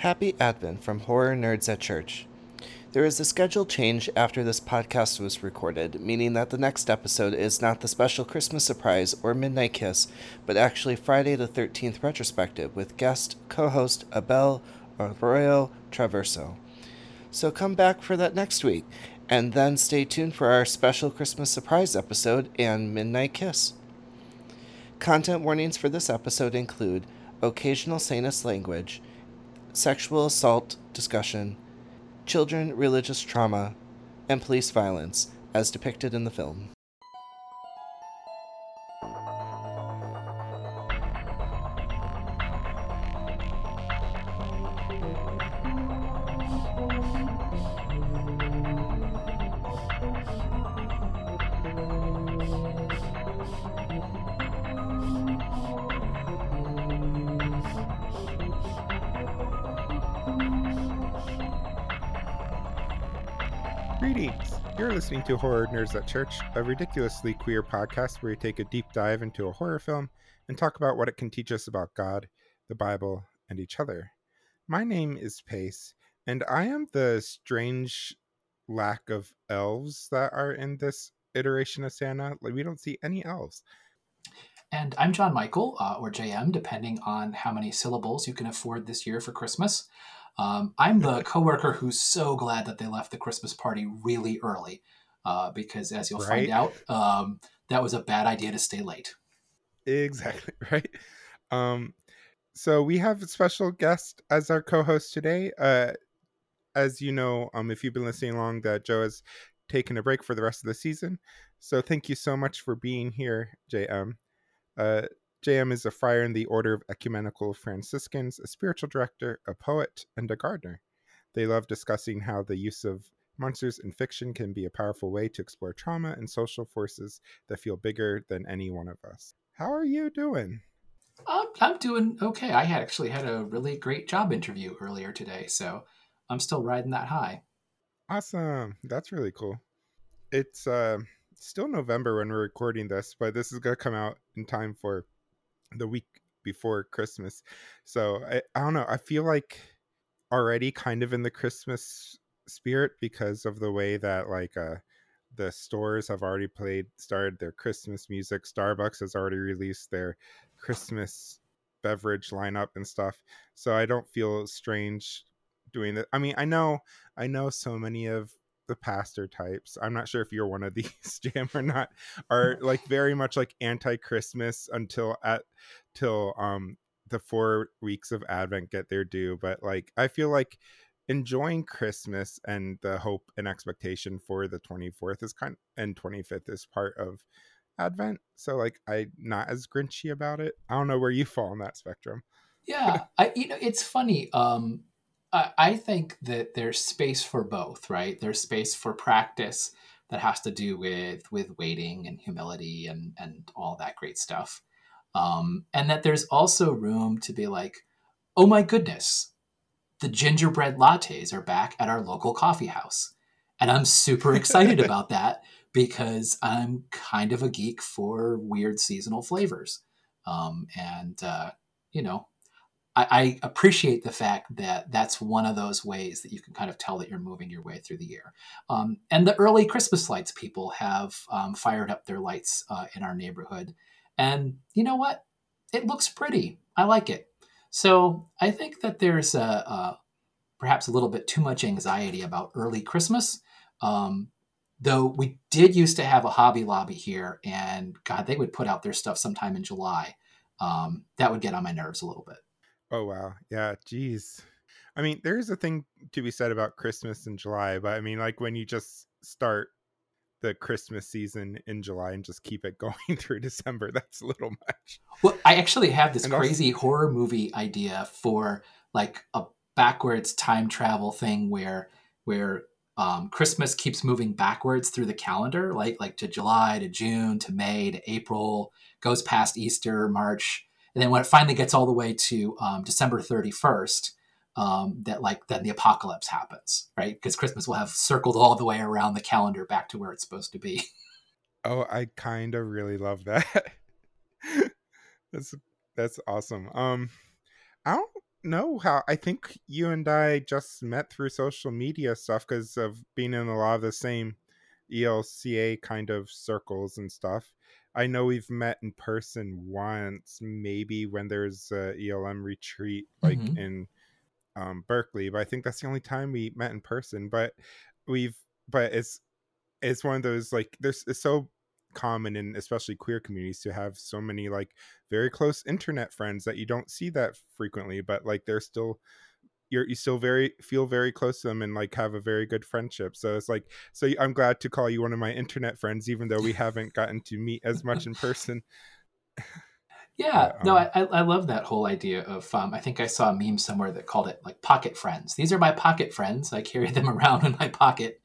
Happy Advent from Horror Nerds at Church. There is a schedule change after this podcast was recorded, meaning that the next episode is not the special Christmas surprise or Midnight Kiss, but actually Friday the 13th retrospective with guest co host Abel Arroyo Traverso. So come back for that next week, and then stay tuned for our special Christmas surprise episode and Midnight Kiss. Content warnings for this episode include occasional sanus language, sexual assault discussion, children religious trauma, and police violence, as depicted in the film. Listening to Horror Nerds at Church, a ridiculously queer podcast where we take a deep dive into a horror film and talk about what it can teach us about God, the Bible, and each other. My name is Pace, and I am the strange lack of elves that are in this iteration of Santa. Like, we don't see any elves. And I'm John Michael, uh, or JM, depending on how many syllables you can afford this year for Christmas. Um, I'm the coworker who's so glad that they left the Christmas party really early, uh, because as you'll Right? find out, um, that was a bad idea to stay late. Exactly, right? Um, so we have a special guest as our co-host today. Uh, as you know, um, if you've been listening along, that Joe has taken a break for the rest of the season. So thank you so much for being here, JM. Uh, JM is a friar in the Order of Ecumenical Franciscans, a spiritual director, a poet, and a gardener. They love discussing how the use of monsters in fiction can be a powerful way to explore trauma and social forces that feel bigger than any one of us. How are you doing? Um, I'm doing okay. I had actually had a really great job interview earlier today, so I'm still riding that high. Awesome. That's really cool. It's uh, still November when we're recording this, but this is going to come out in time for the week before Christmas. So I, I don't know. I feel like already kind of in the Christmas spirit because of the way that like uh the stores have already played started their Christmas music. Starbucks has already released their Christmas beverage lineup and stuff. So I don't feel strange doing that. I mean, I know I know so many of the pastor types. I'm not sure if you're one of these, Jam, or not. Are like very much like anti-Christmas until at till um the four weeks of Advent get their due. But like I feel like enjoying Christmas and the hope and expectation for the 24th is kind of, and 25th is part of Advent. So like I'm not as grinchy about it. I don't know where you fall on that spectrum. Yeah, I you know it's funny. Um, I, I think that there's space for both, right? There's space for practice that has to do with with waiting and humility and and all that great stuff, um, and that there's also room to be like, oh my goodness, the gingerbread lattes are back at our local coffee house, and I'm super excited about that because I'm kind of a geek for weird seasonal flavors, um, and uh, you know I, I appreciate the fact that that's one of those ways that you can kind of tell that you're moving your way through the year. Um, and the early Christmas lights people have um, fired up their lights uh, in our neighborhood. And you know what? It looks pretty. I like it. So I think that there's a, a, perhaps a little bit too much anxiety about early Christmas. Um, though we did used to have a Hobby Lobby here, and God, they would put out their stuff sometime in July. Um, that would get on my nerves a little bit. Oh wow. Yeah, geez. I mean, there's a thing to be said about Christmas in July, but I mean like when you just start the Christmas season in July and just keep it going through December, that's a little much. Well, I actually have this And also- crazy horror movie idea for like a backwards time travel thing where where um, Christmas keeps moving backwards through the calendar, like like to July to June to May to April, goes past Easter, March, and then when it finally gets all the way to um, December thirty first, um, that like then the apocalypse happens, right? Because Christmas will have circled all the way around the calendar back to where it's supposed to be. Oh, I kind of really love that. that's that's awesome. Um I don't know how. I think you and I just met through social media stuff because of being in a lot of the same ELCA kind of circles and stuff. I know we've met in person once, maybe when there's a ELM retreat like Mhm. in um, Berkeley, but I think that's the only time we met in person. But we've, but it's it's one of those like there's it's so common in especially queer communities to have so many like very close internet friends that you don't see that frequently, but like they're still you're you still very feel very close to them and like have a very good friendship. So it's like so I'm glad to call you one of my internet friends, even though we haven't gotten to meet as much in person. Yeah, no, um, I, I love that whole idea of. Um, I think I saw a meme somewhere that called it like pocket friends. These are my pocket friends. I carry them around in my pocket.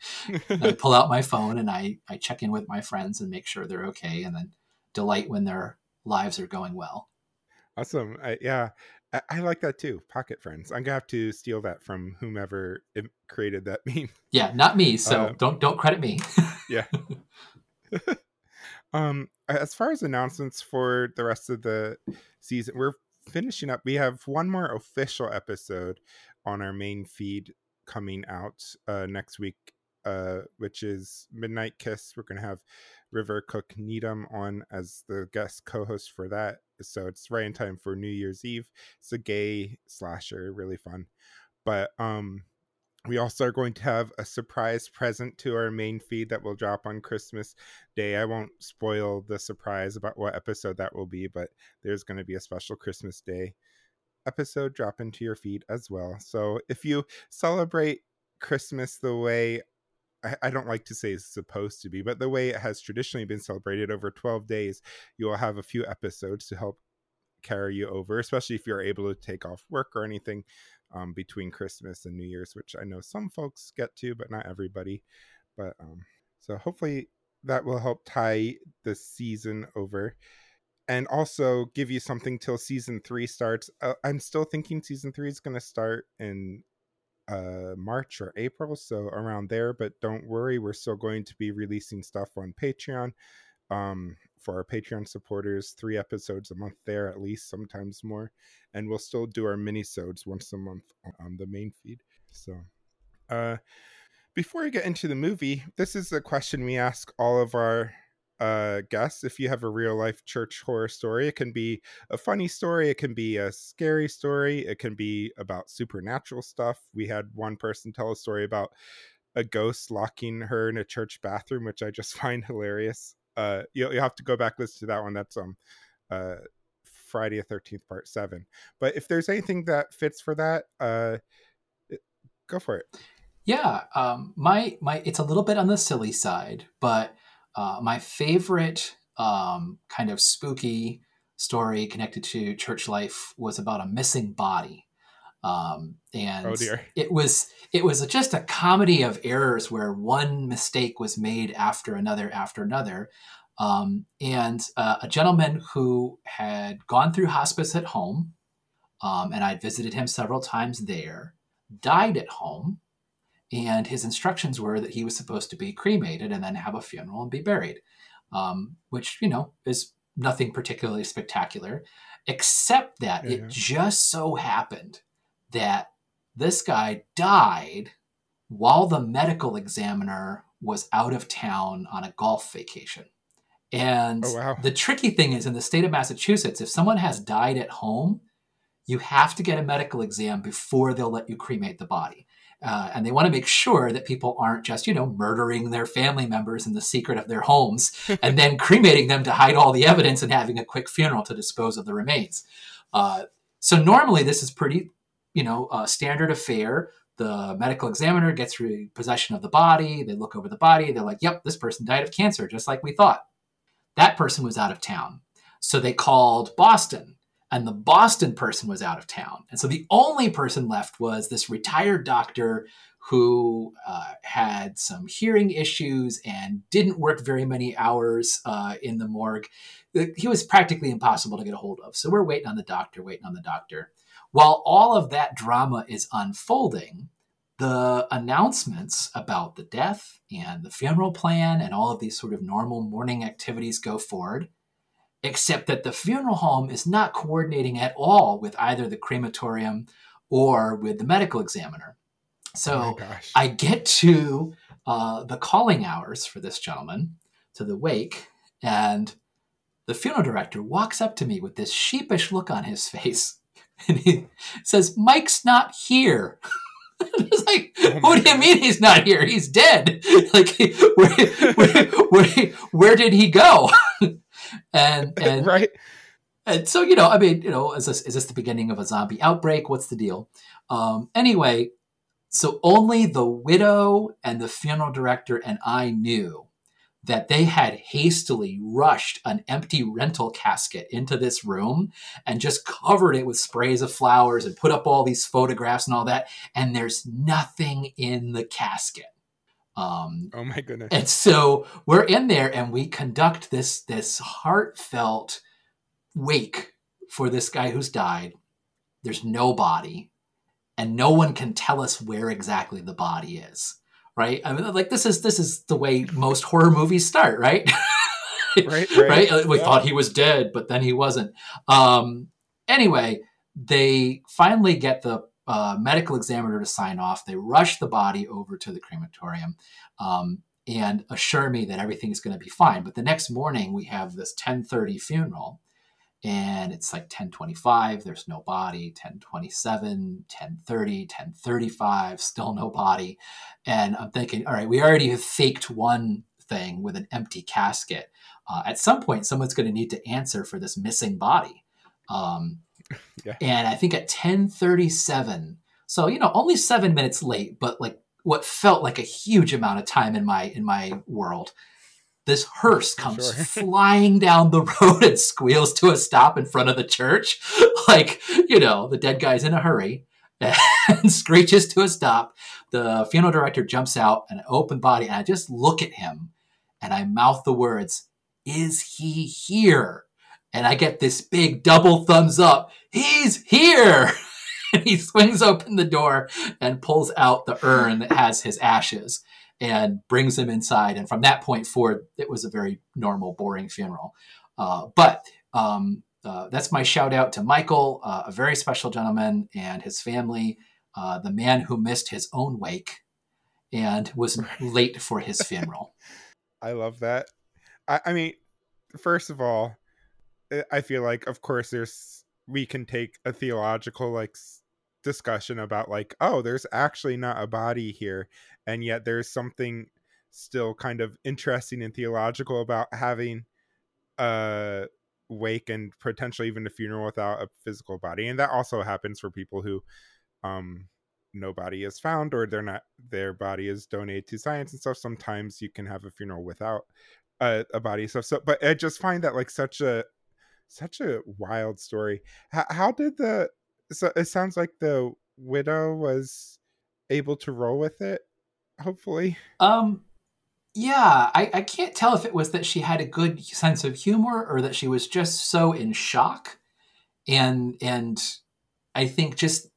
I pull out my phone and I I check in with my friends and make sure they're okay, and then delight when their lives are going well. awesome. I, yeah, I, I like that too. Pocket friends. I'm gonna have to steal that from whomever created that meme. Yeah, not me. So Uh, don't don't credit me. yeah. Um, as far as announcements for the rest of the season, we're finishing up. We have one more official episode on our main feed coming out uh, next week, uh, which is Midnight Kiss. We're gonna have River Cook Needham on as the guest co-host for that. So it's right in time for New Year's Eve. It's a gay slasher, really fun. But um we also are going to have a surprise present to our main feed that will drop on Christmas Day. I won't spoil the surprise about what episode that will be, but there's going to be a special Christmas Day episode drop into your feed as well. So if you celebrate Christmas the way I, I don't like to say it's supposed to be, but the way it has traditionally been celebrated over 12 days, you will have a few episodes to help carry you over, especially if you're able to take off work or anything um, between Christmas and New Year's, which I know some folks get to, but not everybody. But um, so hopefully that will help tie the season over and also give you something till season three starts. Uh, I'm still thinking season three is going to start in uh March or April, so around there. But don't worry, we're still going to be releasing stuff on Patreon um for our Patreon supporters, three episodes a month there at least, sometimes more. And we'll still do our mini-sodes once a month on the main feed. So uh before we get into the movie, this is a question we ask all of our uh guests if you have a real life church horror story it can be a funny story it can be a scary story it can be about supernatural stuff we had one person tell a story about a ghost locking her in a church bathroom which i just find hilarious uh you'll, you'll have to go back listen to that one that's um uh friday the 13th part 7 but if there's anything that fits for that uh go for it. Yeah, um, my my it's a little bit on the silly side, but uh, my favorite um, kind of spooky story connected to church life was about a missing body, um, and oh dear. it was it was just a comedy of errors where one mistake was made after another after another. Um, and uh, a gentleman who had gone through hospice at home, um, and I'd visited him several times there, died at home. And his instructions were that he was supposed to be cremated and then have a funeral and be buried, um, which you know is nothing particularly spectacular, except that Yeah, it just so happened that this guy died while the medical examiner was out of town on a golf vacation. And Oh, wow. the tricky thing is in the state of Massachusetts, if someone has died at home, you have to get a medical exam before they'll let you cremate the body. Uh, and they want to make sure that people aren't just, you know, murdering their family members in the secret of their homes and then cremating them to hide all the evidence and having a quick funeral to dispose of the remains. Uh, so normally this is pretty, you know, standard affair. The medical examiner gets re- possession of the body. They look over the body. They're like, "Yep, this person died of cancer, just like we thought." That person was out of town, so they called Boston and the Boston person was out of town. And so the only person left was this retired doctor who uh, had some hearing issues and didn't work very many hours uh, in the morgue. He was practically impossible to get a hold of. So we're waiting on the doctor, waiting on the doctor. While all of that drama is unfolding, the announcements about the death and the funeral plan and all of these sort of normal mourning activities go forward except that the funeral home is not coordinating at all with either the crematorium or with the medical examiner. So oh I get to uh, the calling hours for this gentleman, to the wake, and the funeral director walks up to me with this sheepish look on his face. And he says, Mike's not here. it's like, oh what do you mean he's not here? He's dead. like, where, where, where, where did he go? and and right. And so you know, I mean, you know, is this is this the beginning of a zombie outbreak? What's the deal? Um, anyway, so only the widow and the funeral director and I knew that they had hastily rushed an empty rental casket into this room and just covered it with sprays of flowers and put up all these photographs and all that. And there's nothing in the casket. Um, oh my goodness! And so we're in there, and we conduct this this heartfelt wake for this guy who's died. There's no body, and no one can tell us where exactly the body is. Right? I mean, like this is this is the way most horror movies start, right? right, right. right? We yeah. thought he was dead, but then he wasn't. Um, anyway, they finally get the uh, medical examiner to sign off. They rush the body over to the crematorium um, and assure me that everything is going to be fine. But the next morning, we have this 10:30 funeral, and it's like 10:25. There's no body. 10:27, 10:30, 10:35. Still no body. And I'm thinking, all right, we already have faked one thing with an empty casket. Uh, at some point, someone's going to need to answer for this missing body. Um, yeah. And I think at 10:37, so you know, only 7 minutes late, but like what felt like a huge amount of time in my in my world. This hearse comes sure. flying down the road and squeals to a stop in front of the church. like, you know, the dead guy's in a hurry and screeches to a stop. The funeral director jumps out, an open body, and I just look at him and I mouth the words, Is he here? and I get this big double thumbs up. He's here. and he swings open the door and pulls out the urn that has his ashes and brings him inside. And from that point forward, it was a very normal, boring funeral. Uh, but um, uh, that's my shout out to Michael, uh, a very special gentleman, and his family, uh, the man who missed his own wake and was late for his funeral. I love that. I, I mean, first of all, Eh, I feel like, of course, there's we can take a theological like discussion about like, oh, there's actually not a body here, and yet there's something still kind of interesting and theological about having a wake and potentially even a funeral without a physical body, and that also happens for people who, um, nobody is found or they're not their body is donated to science and stuff sometimes you can have a funeral without a, a body stuff so but i just find that like such a such a wild story. How, how did the? So it sounds like the widow was able to roll with it. Hopefully. Um. Yeah, I, I can't tell if it was that she had a good sense of humor or that she was just so in shock, and and I think just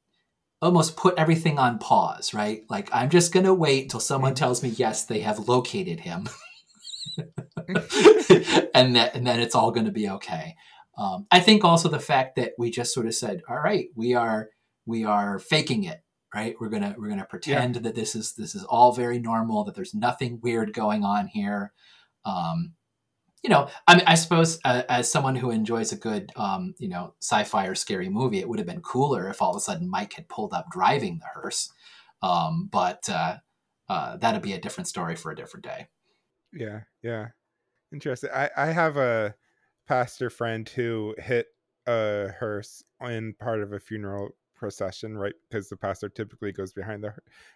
almost put everything on pause, right? Like I'm just gonna wait till someone mm-hmm. tells me yes, they have located him, and that and then it's all gonna be okay. Um, I think also the fact that we just sort of said, all right, we are we are faking it, right? We're gonna we're gonna pretend yeah. that this is this is all very normal, that there's nothing weird going on here. Um, you know, I mean, I suppose uh, as someone who enjoys a good, um, you know, sci-fi or scary movie, it would have been cooler if all of a sudden Mike had pulled up driving the hearse. Um, but uh, uh, that'd be a different story for a different day. Yeah, yeah, interesting. I I have a pastor friend who hit a hearse in part of a funeral procession, right? Because the pastor typically goes behind the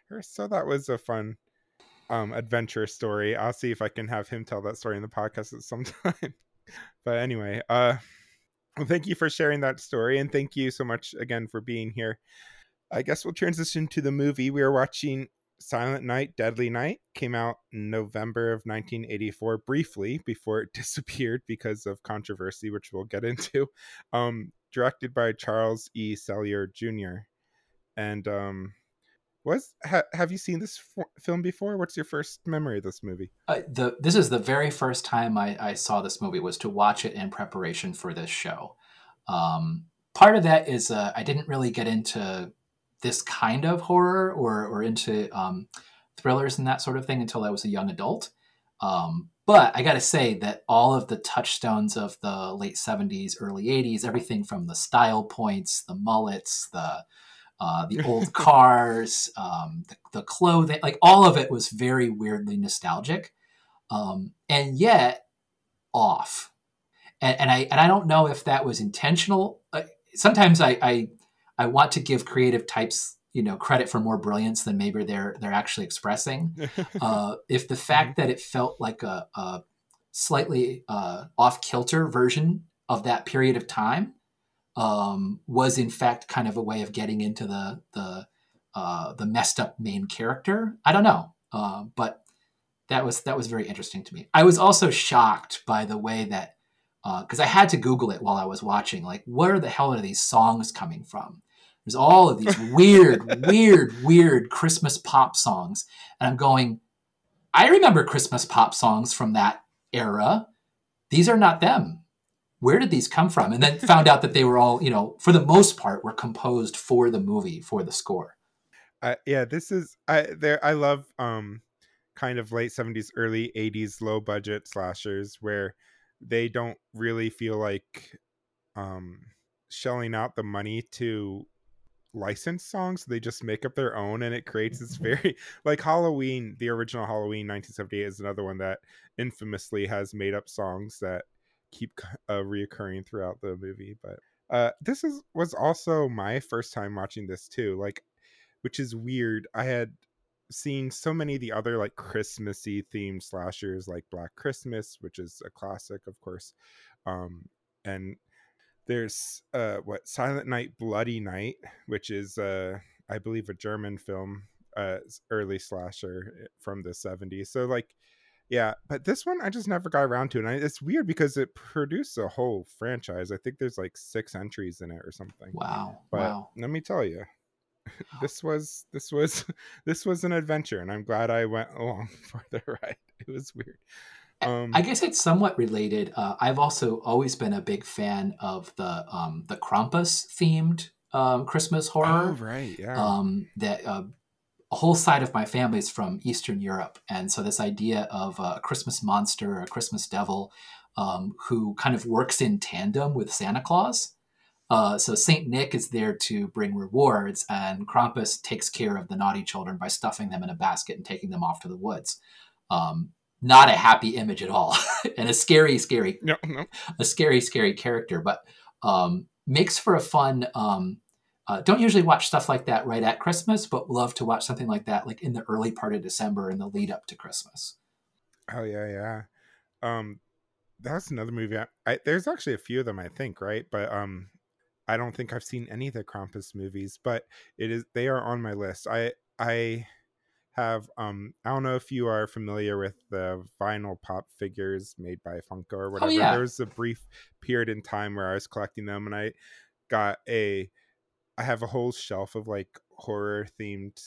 hearse. So that was a fun um, adventure story. I'll see if I can have him tell that story in the podcast at some time. but anyway, uh, well, thank you for sharing that story, and thank you so much again for being here. I guess we'll transition to the movie. We are watching Silent Night, Deadly Night came out in November of 1984, briefly before it disappeared because of controversy, which we'll get into. Um, directed by Charles E. Sellier Jr. And um, Was ha, have you seen this f- film before? What's your first memory of this movie? Uh, the this is the very first time I, I saw this movie was to watch it in preparation for this show. Um, part of that is uh, I didn't really get into this kind of horror or or into um, thrillers and that sort of thing until I was a young adult. Um, but I got to say that all of the touchstones of the late 70s, early 80s, everything from the style points, the mullets, the uh, the old cars, um, the, the, clothing, like all of it was very weirdly nostalgic, um, and yet off. And, and, I and I don't know if that was intentional. Uh, sometimes I, I I want to give creative types you know credit for more brilliance than maybe they're they're actually expressing. Uh, if the fact mm-hmm. that it felt like a, a slightly uh, off kilter version of that period of time um, was in fact kind of a way of getting into the the uh, the messed up main character. I don't know, uh, but that was that was very interesting to me. I was also shocked by the way that because uh, I had to Google it while I was watching, like where the hell are these songs coming from? There's all of these weird, weird, weird Christmas pop songs. And I'm going, I remember Christmas pop songs from that era. These are not them. Where did these come from? And then found out that they were all, you know, for the most part, were composed for the movie, for the score. Uh, yeah, this is I there. I love um kind of late 70s early 80s low budget slashers where they don't really feel like um shelling out the money to licensed songs they just make up their own and it creates this mm-hmm. very like halloween the original halloween 1978 is another one that infamously has made up songs that keep uh, reoccurring throughout the movie but uh this is was also my first time watching this too like which is weird i had seen so many of the other like christmassy themed slashers like black christmas which is a classic of course um and there's uh what silent night bloody night which is uh i believe a german film uh early slasher eh, from the 70s so like yeah but this one i just never got around to and I, it's weird because it produced a whole franchise. I think there's like six entries in it or something. Wow but wow. let me tell you this was this was this was an adventure and i'm glad i went along for the ride. It was weird um, I guess it's somewhat related. Uh, I've also always been a big fan of the um, the Krampus themed um, Christmas horror. Oh, right, yeah. Um, that uh, a whole side of my family is from Eastern Europe, and so this idea of a Christmas monster, a Christmas devil, um, who kind of works in tandem with Santa Claus. Uh, so Saint Nick is there to bring rewards, and Krampus takes care of the naughty children by stuffing them in a basket and taking them off to the woods. Um, not a happy image at all. And a scary scary no, no. a scary scary character but um, makes for a fun um, uh, don't usually watch stuff like that right at christmas but love to watch something like that like in the early part of december in the lead up to christmas. Oh yeah yeah. Um that's another movie I, I, there's actually a few of them i think right? But um i don't think i've seen any of the krampus movies but it is they are on my list. I i have um I don't know if you are familiar with the vinyl pop figures made by Funko or oh, whatever. Oh, yeah. There was a brief period in time where I was collecting them and I got a I have a whole shelf of like horror themed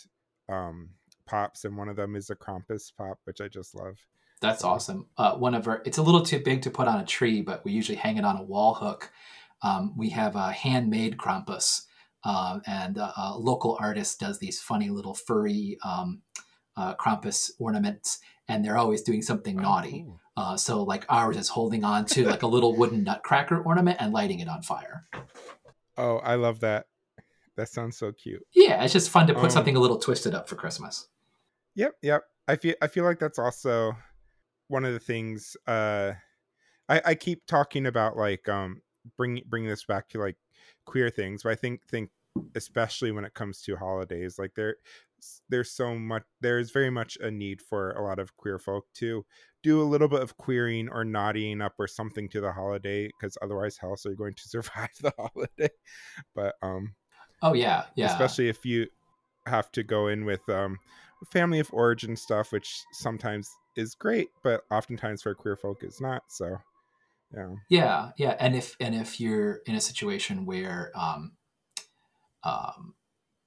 um pops and one of them is a Krampus pop which I just love. That's awesome. Uh, one of our it's a little too big to put on a tree, but we usually hang it on a wall hook. Um, we have a handmade Krampus uh, and uh, a local artist does these funny little furry um, uh, Krampus ornaments, and they're always doing something oh, naughty. Cool. Uh, so, like ours is holding on to like a little wooden nutcracker ornament and lighting it on fire. Oh, I love that. That sounds so cute. Yeah, it's just fun to put um, something a little twisted up for Christmas. Yep, yep. I feel I feel like that's also one of the things. Uh, I I keep talking about like um bring bringing this back to like queer things but i think think especially when it comes to holidays like there there's so much there's very much a need for a lot of queer folk to do a little bit of queering or naughtying up or something to the holiday because otherwise how else are you going to survive the holiday. But um oh yeah yeah. especially if you have to go in with um family of origin stuff which sometimes is great but oftentimes for queer folk is not so yeah. Yeah yeah and if and if you're in a situation where um um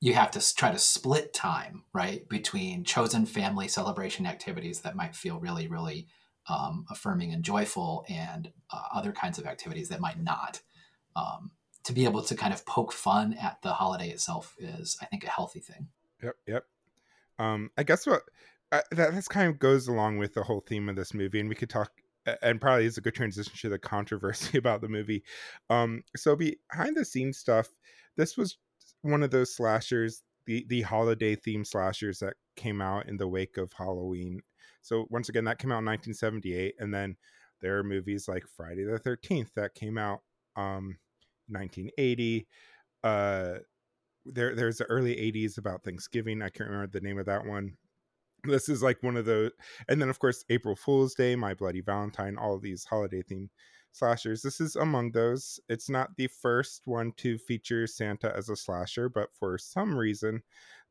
you have to try to split time right between chosen family celebration activities that might feel really really um, affirming and joyful and uh, other kinds of activities that might not um, to be able to kind of poke fun at the holiday itself is i think a healthy thing. Yep yep. Um i guess what uh, that that's kind of goes along with the whole theme of this movie and we could talk and probably is a good transition to the controversy about the movie um so behind the scenes stuff this was one of those slashers, the the holiday theme slashers that came out in the wake of Halloween. So once again, that came out in 1978, and then there are movies like Friday the 13th that came out um 1980. Uh, there there's the early 80s about Thanksgiving. I can't remember the name of that one. This is like one of those, and then of course April Fool's Day, My Bloody Valentine, all these holiday theme slashers. This is among those. It's not the first one to feature Santa as a slasher, but for some reason,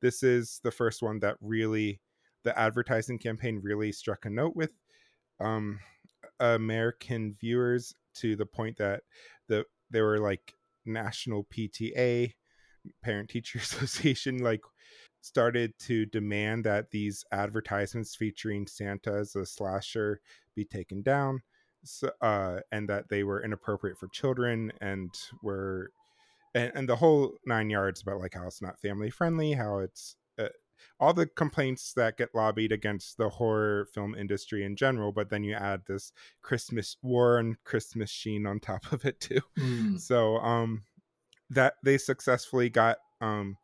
this is the first one that really the advertising campaign really struck a note with um, American viewers to the point that the there were like national PTA, Parent Teacher Association, like started to demand that these advertisements featuring Santa as a slasher be taken down uh, and that they were inappropriate for children and were and, and the whole nine yards about like how it's not family friendly how it's uh, all the complaints that get lobbied against the horror film industry in general but then you add this christmas war and christmas sheen on top of it too mm. so um that they successfully got um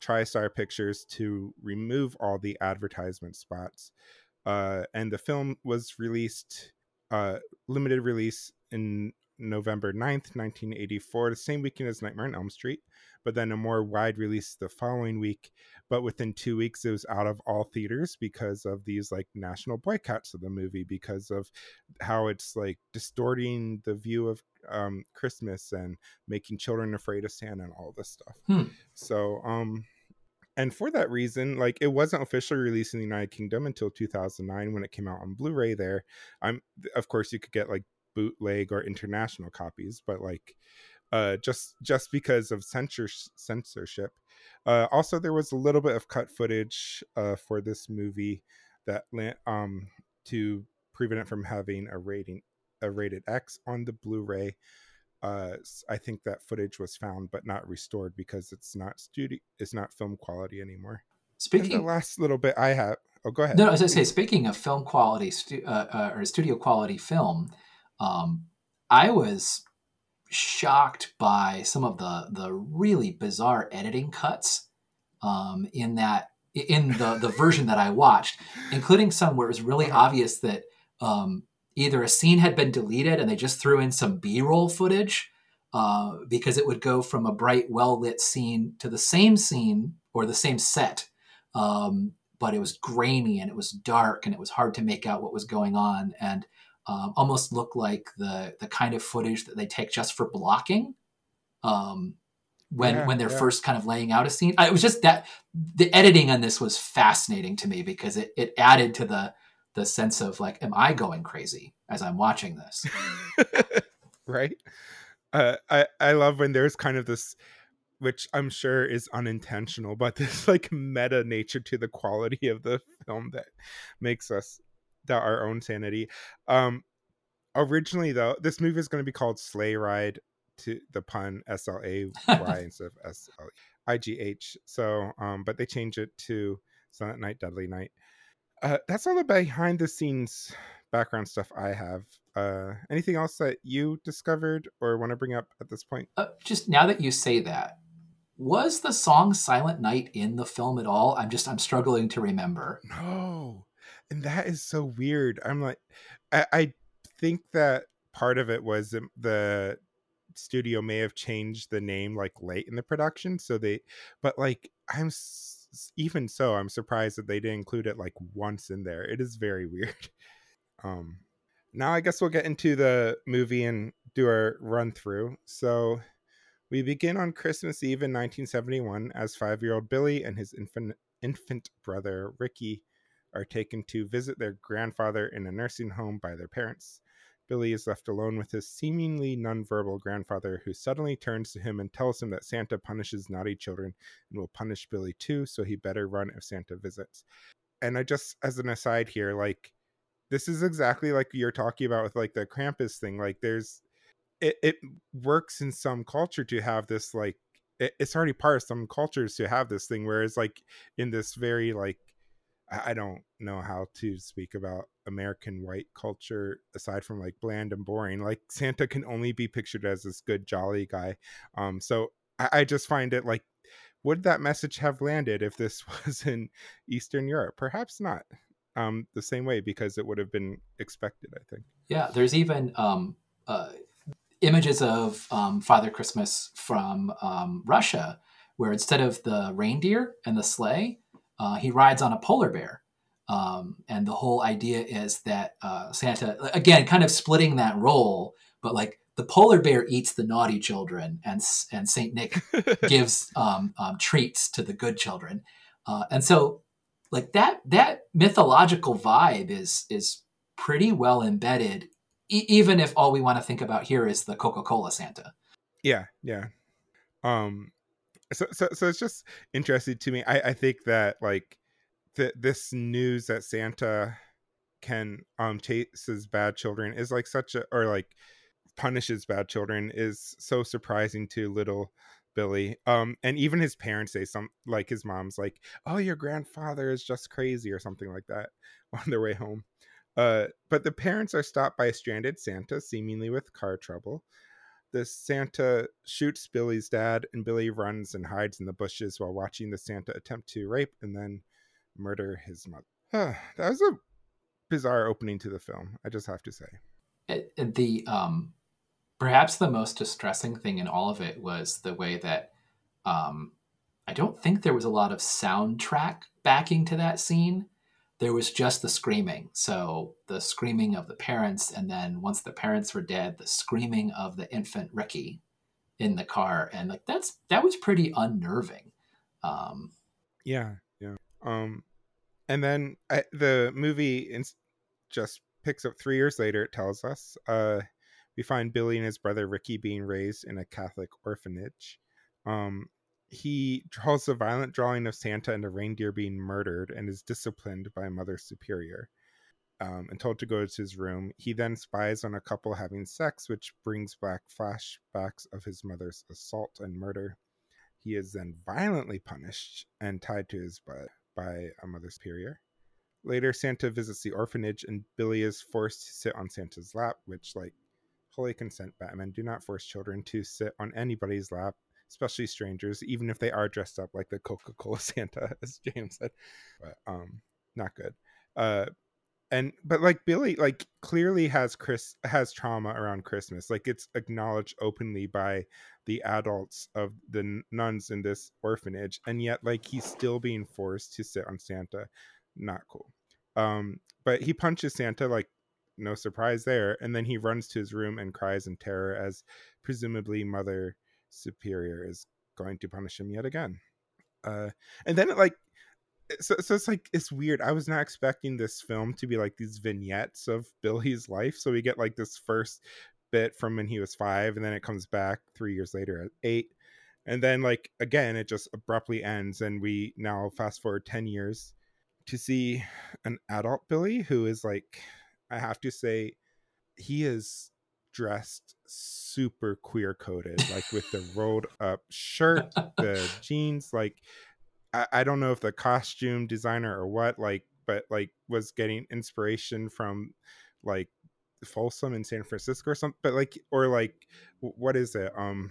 TriStar Pictures to remove all the advertisement spots. Uh, and the film was released uh, limited release in November 9th, 1984, the same weekend as Nightmare on Elm Street, but then a more wide release the following week. But within two weeks, it was out of all theaters because of these like national boycotts of the movie, because of how it's like distorting the view of um, Christmas and making children afraid of Santa and all this stuff. Hmm. So, um, and for that reason like it wasn't officially released in the united kingdom until 2009 when it came out on blu-ray there i'm of course you could get like bootleg or international copies but like uh just just because of censor censorship uh also there was a little bit of cut footage uh for this movie that um to prevent it from having a rating a rated x on the blu-ray uh, I think that footage was found but not restored because it's not studio, it's not film quality anymore. Speaking and the last little bit I have, oh, go ahead. No, as I say, speaking of film quality stu- uh, uh, or studio quality film, um, I was shocked by some of the the really bizarre editing cuts um, in that in the the version that I watched, including some where it was really uh-huh. obvious that um, either a scene had been deleted and they just threw in some b-roll footage uh, because it would go from a bright well-lit scene to the same scene or the same set um, but it was grainy and it was dark and it was hard to make out what was going on and um, almost look like the the kind of footage that they take just for blocking um, when yeah, when they're yeah. first kind of laying out a scene. I, it was just that the editing on this was fascinating to me because it it added to the the sense of like, am I going crazy as I'm watching this? right. Uh, I I love when there's kind of this, which I'm sure is unintentional, but this like meta nature to the quality of the film that makes us doubt our own sanity. Um, originally though, this movie is going to be called Sleigh Ride to the pun S L A Y instead of S L I G H. So, um, but they changed it to Silent Night, Deadly Night uh, that's all the behind the scenes background stuff I have. Uh, anything else that you discovered or want to bring up at this point? Uh, just now that you say that, was the song "Silent Night" in the film at all? I'm just I'm struggling to remember. No, and that is so weird. I'm like, I, I think that part of it was the studio may have changed the name like late in the production, so they, but like I'm even so, I'm surprised that they didn't include it like once in there. It is very weird. Um, now I guess we'll get into the movie and do our run through. So we begin on Christmas Eve in 1971 as five-year-old Billy and his infant infant brother Ricky are taken to visit their grandfather in a nursing home by their parents. Billy is left alone with his seemingly nonverbal grandfather, who suddenly turns to him and tells him that Santa punishes naughty children and will punish Billy too, so he better run if Santa visits. And I just, as an aside here, like, this is exactly like you're talking about with like the Krampus thing. Like, there's, it, it works in some culture to have this, like, it, it's already part of some cultures to have this thing, whereas, like, in this very, like, I don't know how to speak about American white culture aside from like bland and boring. Like Santa can only be pictured as this good, jolly guy. Um, so I, I just find it like, would that message have landed if this was in Eastern Europe? Perhaps not. Um, the same way because it would have been expected. I think. Yeah, there's even um, uh, images of um, Father Christmas from um, Russia, where instead of the reindeer and the sleigh, uh, he rides on a polar bear. Um, and the whole idea is that uh, Santa, again, kind of splitting that role, but like the polar bear eats the naughty children, and and Saint Nick gives um, um, treats to the good children, uh, and so like that that mythological vibe is is pretty well embedded, e- even if all we want to think about here is the Coca Cola Santa. Yeah, yeah. Um, so so so it's just interesting to me. I I think that like th- this news that Santa can um chases bad children is like such a or like punishes bad children is so surprising to little Billy. Um, and even his parents say some like his mom's like, "Oh, your grandfather is just crazy" or something like that on their way home. Uh, but the parents are stopped by a stranded Santa, seemingly with car trouble. The Santa shoots Billy's dad, and Billy runs and hides in the bushes while watching the Santa attempt to rape and then murder his mother. that was a bizarre opening to the film. I just have to say. The um, perhaps the most distressing thing in all of it was the way that um, I don't think there was a lot of soundtrack backing to that scene. There was just the screaming. So the screaming of the parents, and then once the parents were dead, the screaming of the infant Ricky in the car, and like that's that was pretty unnerving. Um, yeah, yeah. Um, and then I, the movie in, just picks up three years later. It tells us uh, we find Billy and his brother Ricky being raised in a Catholic orphanage. Um, he draws a violent drawing of Santa and a reindeer being murdered and is disciplined by Mother Superior um, and told to go to his room. He then spies on a couple having sex, which brings back flashbacks of his mother's assault and murder. He is then violently punished and tied to his bed by a Mother Superior. Later, Santa visits the orphanage and Billy is forced to sit on Santa's lap, which, like, holy consent, Batman. Do not force children to sit on anybody's lap especially strangers, even if they are dressed up like the Coca Cola Santa, as James said. But um, not good. Uh, and but like Billy, like clearly has Chris has trauma around Christmas. Like it's acknowledged openly by the adults of the nuns in this orphanage, and yet like he's still being forced to sit on Santa. Not cool. Um, but he punches Santa like no surprise there, and then he runs to his room and cries in terror as presumably Mother superior is going to punish him yet again. Uh, and then like so, so it's like it's weird. I was not expecting this film to be like these vignettes of Billy's life. So we get like this first bit from when he was five, and then it comes back three years later at eight, and then like again it just abruptly ends, and we now fast forward ten years to see an adult Billy who is like, I have to say, he is dressed super queer coded, like with the rolled up shirt, the jeans. Like, I, I don't know if the costume designer or what, like, but like was getting inspiration from like Folsom in San Francisco or something. But like, or like, what is it? Um,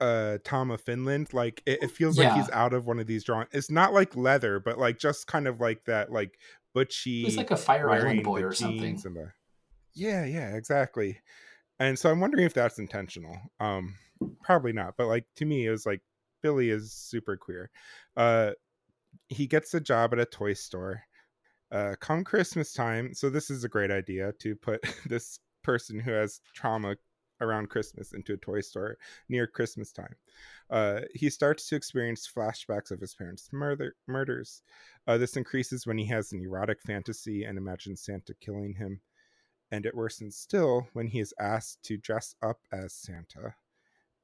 uh Tom of Finland. Like it, it feels yeah. like he's out of one of these drawings. It's not like leather, but like just kind of like that, like butchy. He's like a Fire Island boy or something. The, yeah, yeah, exactly and so i'm wondering if that's intentional um probably not but like to me it was like billy is super queer. Uh he gets a job at a toy store uh come christmas time so this is a great idea to put this person who has trauma around christmas into a toy store near christmas time. Uh, he starts to experience flashbacks of his parents' murder murders. Uh, this increases when he has an erotic fantasy and imagines Santa killing him and it worsens still when he is asked to dress up as Santa.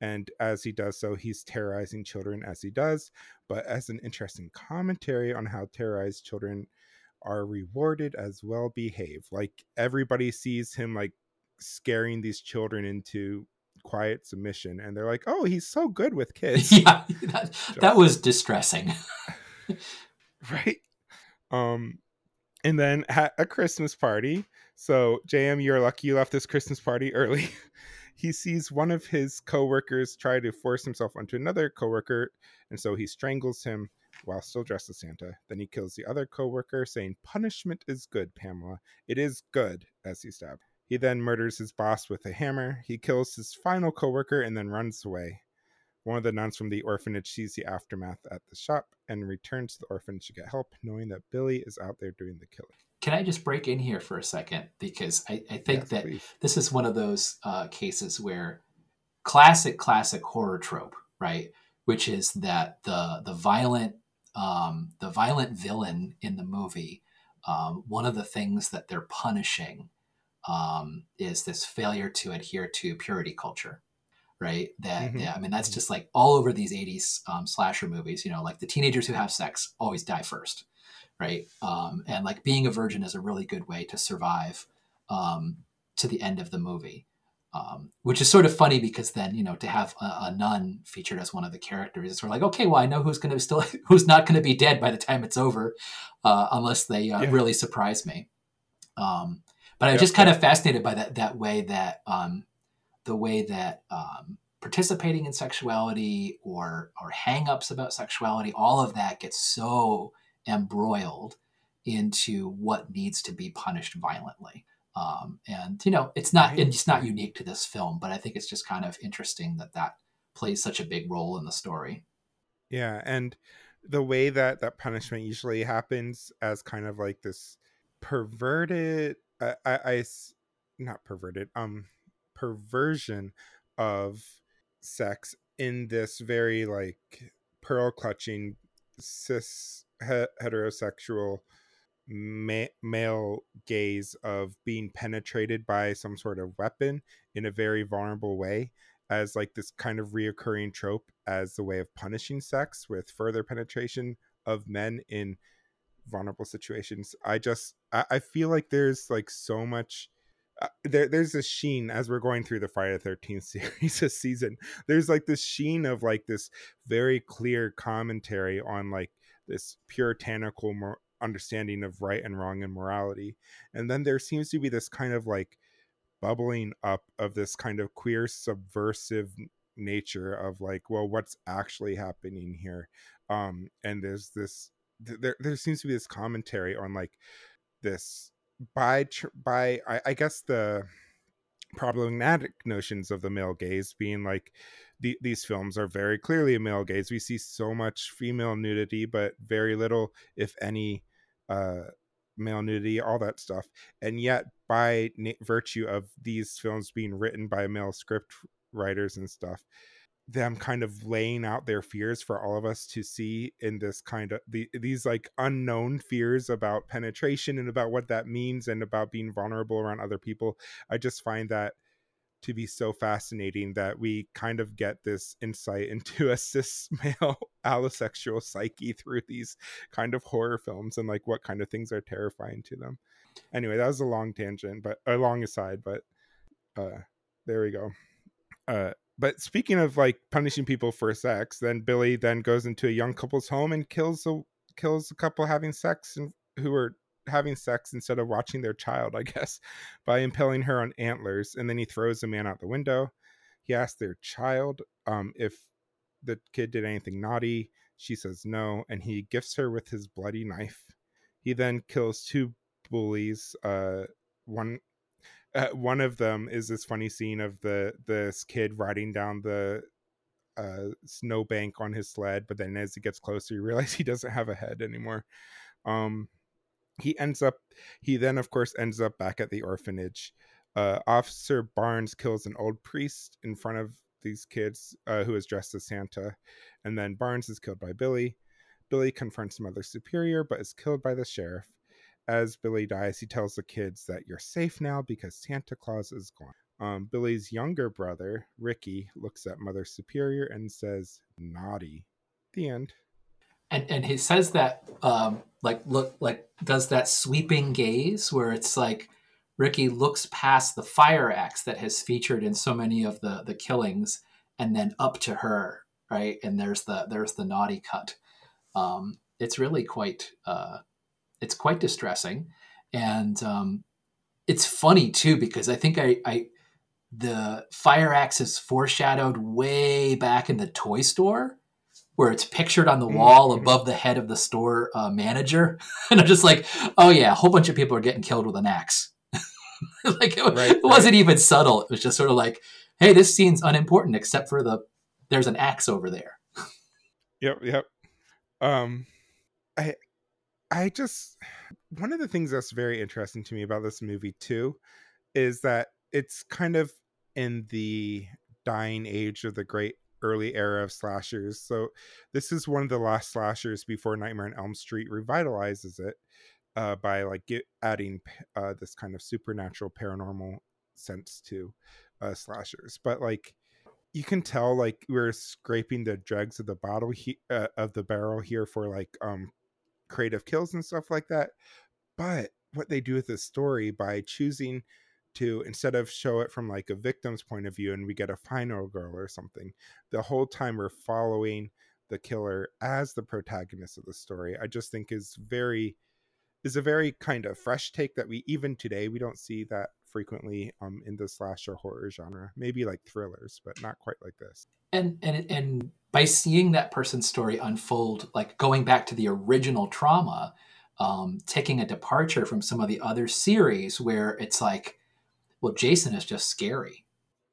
And as he does so, he's terrorizing children as he does, but as an interesting commentary on how terrorized children are rewarded as well behaved. Like everybody sees him like scaring these children into quiet submission and they're like oh he's so good with kids yeah that, that was distressing right um and then at a christmas party so jm you're lucky you left this christmas party early he sees one of his coworkers try to force himself onto another coworker and so he strangles him while still dressed as santa then he kills the other coworker saying punishment is good pamela it is good as he stabbed he then murders his boss with a hammer. He kills his final coworker and then runs away. One of the nuns from the orphanage sees the aftermath at the shop and returns to the orphanage to get help, knowing that Billy is out there doing the killing. Can I just break in here for a second? Because I, I think yes, that please. this is one of those uh, cases where classic, classic horror trope, right? Which is that the the violent um, the violent villain in the movie, um, one of the things that they're punishing um, is this failure to adhere to purity culture right that mm-hmm. yeah i mean that's mm-hmm. just like all over these 80s um, slasher movies you know like the teenagers who have sex always die first right? Um, and like being a virgin is a really good way to survive um, to the end of the movie um, which is sort of funny because then you know to have a, a nun featured as one of the characters it's sort of like okay well i know who's going to still who's not going to be dead by the time it's over uh, unless they uh, yeah. really surprise me. Um, but I was just kind of fascinated by that that way that um, the way that um, participating in sexuality or or hangups about sexuality, all of that gets so embroiled into what needs to be punished violently. Um, and you know, it's not it's not unique to this film, but I think it's just kind of interesting that that plays such a big role in the story. Yeah, and the way that that punishment usually happens as kind of like this perverted I, I, I not perverted, um, perversion of sex in this very like pearl clutching cis heterosexual ma- male gaze of being penetrated by some sort of weapon in a very vulnerable way as like this kind of reoccurring trope as the way of punishing sex with further penetration of men in vulnerable situations i just i, I feel like there's like so much uh, there, there's a sheen as we're going through the Friday the 13th series this season. There's like this sheen of like this very clear commentary on like this puritanical mor- understanding of right and wrong and morality. And then there seems to be this kind of like bubbling up of this kind of queer subversive nature of like, well, what's actually happening here? Um, and there's this there there seems to be this commentary on like this by tr- by I, I guess the problematic notions of the male gaze being like the, these films are very clearly a male gaze. We see so much female nudity but very little if any uh male nudity all that stuff. And yet by na- virtue of these films being written by male script writers and stuff them kind of laying out their fears for all of us to see in this kind of the, these like unknown fears about penetration and about what that means and about being vulnerable around other people. I just find that to be so fascinating that we kind of get this insight into a cis male allosexual psyche through these kind of horror films and like what kind of things are terrifying to them. Anyway that was a long tangent but a long aside but uh there we go. Uh but speaking of like punishing people for sex, then Billy then goes into a young couple's home and kills a kills a couple having sex and who are having sex instead of watching their child, I guess, by impaling her on antlers. And then he throws the man out the window. He asks their child um, if the kid did anything naughty. She says no, and he gifts her with his bloody knife. He then kills two bullies. Uh, one uh, one of them is this funny scene of the this kid riding down the uh, snowbank on his sled, but then as he gets closer, you realize he doesn't have a head anymore. Um, he ends up. He then, of course, ends up back at the orphanage. Uh, Officer Barnes kills an old priest in front of these kids uh, who is dressed as Santa, and then Barnes is killed by Billy. Billy confronts Mother Superior, but is killed by the sheriff. as Billy dies, he tells the kids that you're safe now because Santa Claus is gone. Um, Billy's younger brother, Ricky, looks at Mother Superior and says, Naughty. The end. And, and he says that, um, like, look, like, does that sweeping gaze where it's like Ricky looks past the fire axe that has featured in so many of the, the killings and then up to her, right? And there's the, there's the naughty cut. Um, it's really quite, uh, it's quite distressing. And, um, it's funny too, because I think I, I, the fire axe is foreshadowed way back in the toy store where it's pictured on the Mm-hmm. wall above the head of the store uh, manager. And i'm just like oh yeah a whole bunch of people are getting killed with an axe. Like it, Right, it wasn't even subtle. It was just sort of like hey this scene's unimportant except for the there's an axe over there. Yep, yep. Um I I just one of the things that's very interesting to me about this movie too is that it's kind of in the dying age of the great early era of slashers. So this is one of the last slashers before Nightmare on Elm Street revitalizes it uh, by like get, adding uh, this kind of supernatural paranormal sense to uh, slashers. But like you can tell like we're scraping the dregs of the bottle he- uh, of the barrel here for like um creative kills and stuff like that but what they do with the story by choosing to instead of show it from like a victim's point of view and we get a final girl or something the whole time we're following the killer as the protagonist of the story i just think is very is a very kind of fresh take that we even today we don't see that frequently um in the slasher horror genre. Maybe like thrillers but not quite like this. And and and by seeing that person's story unfold like going back to the original trauma um, taking a departure from some of the other series where it's like well jason is just scary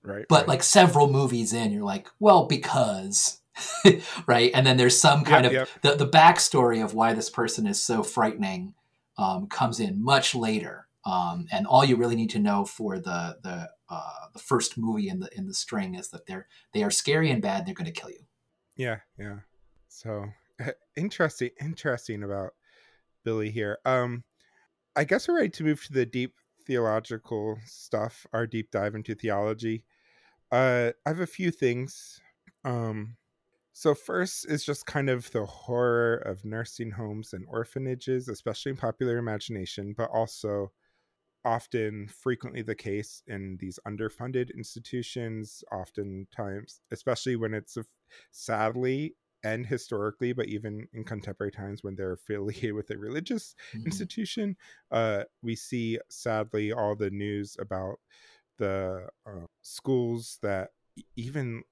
right but right. like several movies in you're like well because right and then there's some kind Yep, of yep. the, the backstory of why this person is so frightening um, comes in much later um, and all you really need to know for the the uh, the first movie in the in the string is that they're they are scary and bad they're going to kill you Yeah, yeah. So interesting, interesting about Billy here. Um, I guess we're ready to move to the deep theological stuff, our deep dive into theology. Uh, I have a few things. Um, so first is just kind of the horror of nursing homes and orphanages, especially in popular imagination, but also often frequently the case in these underfunded institutions oftentimes especially when it's a, sadly and historically but even in contemporary times when they're affiliated with a religious Mhm. institution uh, we see sadly all the news about the uh, schools that even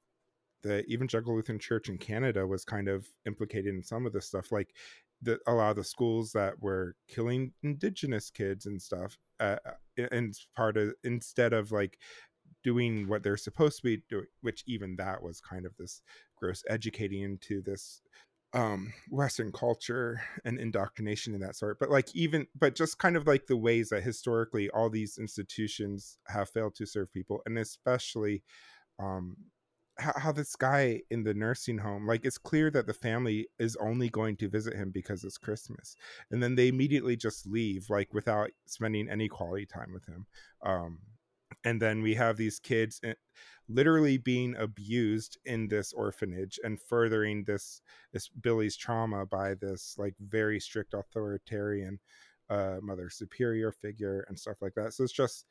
the evangelical lutheran church in canada was kind of implicated in some of this stuff like the, a lot of the schools that were killing indigenous kids and stuff uh, and part of instead of like doing what they're supposed to be doing which even that was kind of this gross educating into this um western culture and indoctrination and that sort but like even but just kind of like the ways that historically all these institutions have failed to serve people and especially um how, how this guy in the nursing home like it's clear that the family is only going to visit him because it's christmas and then they immediately just leave like without spending any quality time with him um and then we have these kids eh, literally being abused in this orphanage and furthering this this billy's trauma by this like very strict authoritarian uh mother superior figure and stuff like that. So it's just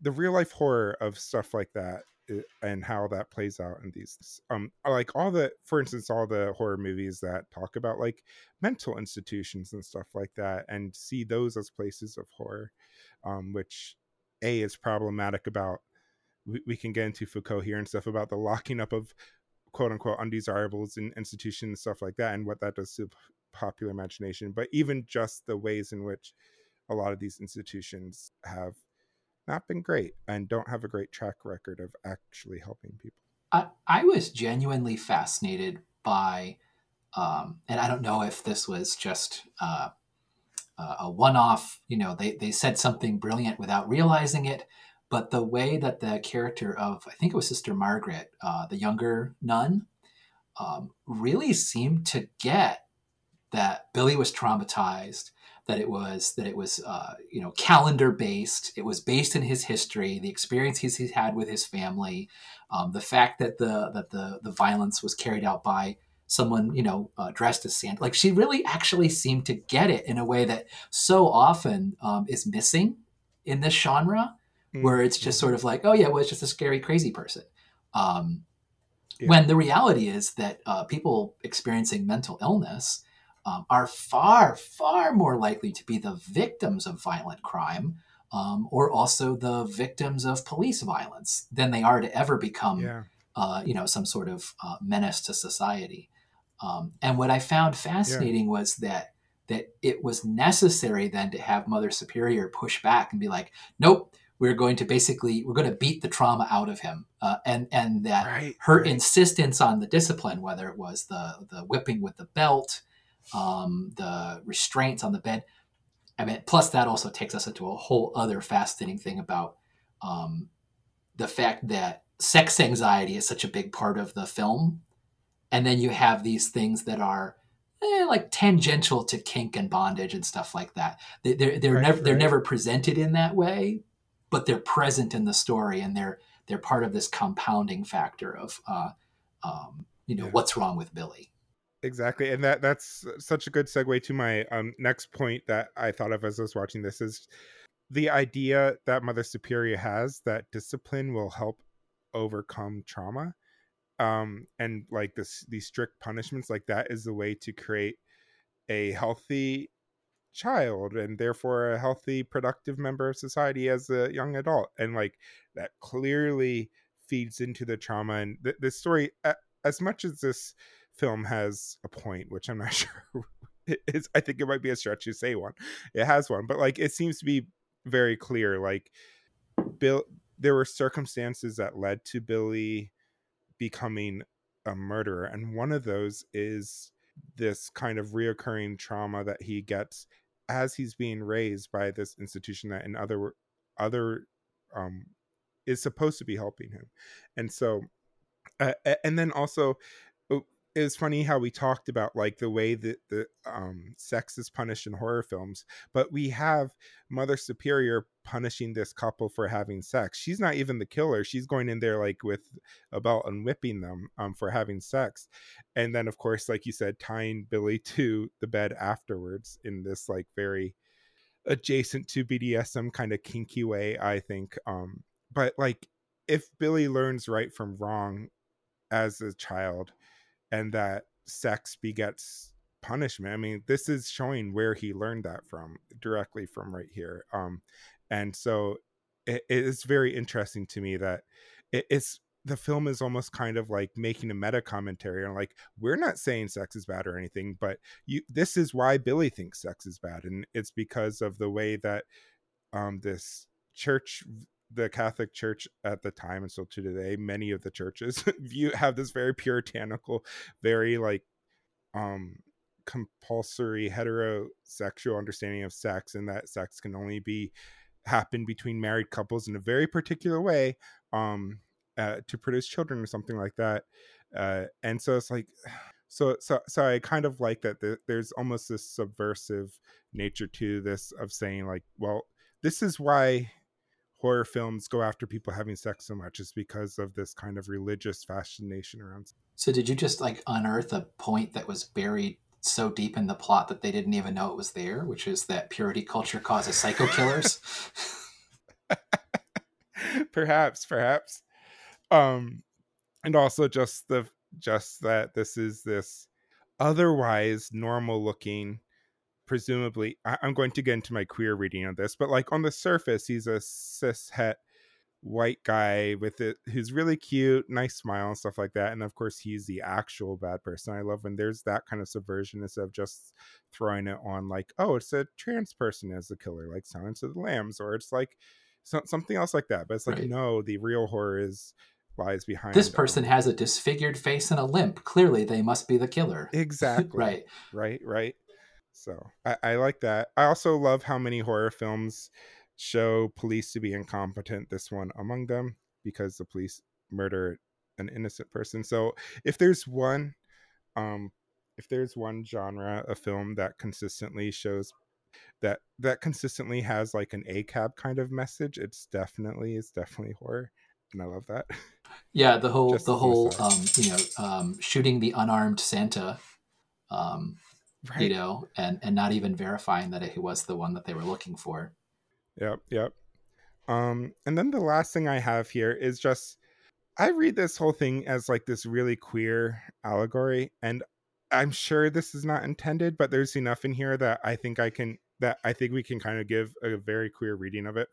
the real life horror of stuff like that and how that plays out in these um like all the for instance all the horror movies that talk about like mental institutions and stuff like that and see those as places of horror um which a is problematic about we, we can get into foucault here and stuff about the locking up of quote unquote undesirables in institutions and stuff like that and what that does to popular imagination but even just the ways in which a lot of these institutions have not been great and don't have a great track record of actually helping people. I, I was genuinely fascinated by, um, and I don't know if this was just uh, uh, a one off, you know, they, they said something brilliant without realizing it, but the way that the character of, I think it was Sister Margaret, uh, the younger nun, um, really seemed to get that Billy was traumatized, that it was that it was uh, you know calendar based. It was based in his history, the experiences he's had with his family, um, the fact that the that the the violence was carried out by someone you know uh, dressed as Santa. Like she really actually seemed to get it in a way that so often um, is missing in this genre, mm-hmm. where it's just sort of like, oh yeah, well it's just a scary crazy person. Um, yeah. When the reality is that uh, people experiencing mental illness um, are far, far more likely to be the victims of violent crime um, or also the victims of police violence than they are to ever become, yeah. uh, you know, some sort of uh, menace to society. Um, and what I found fascinating yeah. was that that it was necessary then to have Mother Superior push back and be like, "Nope, we're going to basically we're going to beat the trauma out of him," uh, and and that right, her right. insistence on the discipline, whether it was the the whipping with the belt, um, the restraints on the bed. I mean, plus that also takes us into a whole other fascinating thing about um, the fact that sex anxiety is such a big part of the film, and then you have these things that are eh, like tangential to kink and bondage and stuff like that. They, they're they're right, never right. they're never presented in that way, but they're present in the story, and they're they're part of this compounding factor of uh, um, you know yeah. what's wrong with Billy exactly and that that's such a good segue to my um, next point that i thought of as i was watching this is the idea that mother superior has that discipline will help overcome trauma um, and like this these strict punishments like that is the way to create a healthy child and therefore a healthy productive member of society as a young adult and like that clearly feeds into the trauma and th- this story as much as this film has a point, which I'm not sure is. I think it might be a stretch to say one. It has one, but like it seems to be very clear. Like Bill, there were circumstances that led to Billy becoming a murderer, and one of those is this kind of reoccurring trauma that he gets as he's being raised by this institution that in other other um is supposed to be helping him. And so uh, and then also it was funny how we talked about like the way that the um, sex is punished in horror films, but we have Mother Superior punishing this couple for having sex. She's not even the killer. She's going in there like with a belt and whipping them um, for having sex, and then of course, like you said, tying Billy to the bed afterwards in this like very adjacent to BDSM kind of kinky way. I think, um, but like if Billy learns right from wrong as a child and that sex begets punishment. I mean, this is showing where he learned that from directly from right here. Um, and so it, it is very interesting to me that it, it's the film is almost kind of like making a meta commentary on like we're not saying sex is bad or anything, but you this is why Billy thinks sex is bad, and it's because of the way that um, this church the Catholic Church at the time and still to today, many of the churches view have this very puritanical, very like um compulsory heterosexual understanding of sex and that sex can only be happen between married couples in a very particular way um uh, to produce children or something like that uh and so it's like so so so i kind of like that there's almost this subversive nature to this of saying like well this is why horror films go after people having sex so much is because of this kind of religious fascination around. So did you just like unearth a point that was buried so deep in the plot that they didn't even know it was there, which is that purity culture causes psycho killers? perhaps, perhaps. Um and also just the just that this is this otherwise normal looking presumably I, am going to get into my queer reading of this, but like on the surface, he's a cis het white guy with it who's really cute, nice smile and stuff like that. And of course he's the actual bad person. I love when there's that kind of subversion instead of just throwing it on like, oh, it's a trans person as the killer, like Silence of the Lambs, or it's like so, something else like that. But it's like, right. no, the real horror is lies behind this person has a disfigured face and a limp clearly they must be the killer exactly right right right so I, I like that. I also love how many horror films show police to be incompetent. This one among them, because the police murder an innocent person. So if there's one, um, if there's one genre of film that consistently shows that that consistently has like an ACAB kind of message. It's definitely it's definitely horror, and I love that. Yeah, the whole Just the whole um, you know um, shooting the unarmed Santa, um, right. you know, and and not even verifying that it was the one that they were looking for. Yep, yep. Um, and then the last thing I have here is just I read this whole thing as like this really queer allegory, and I'm sure this is not intended, but there's enough in here that I think I can that I think we can kind of give a very queer reading of it.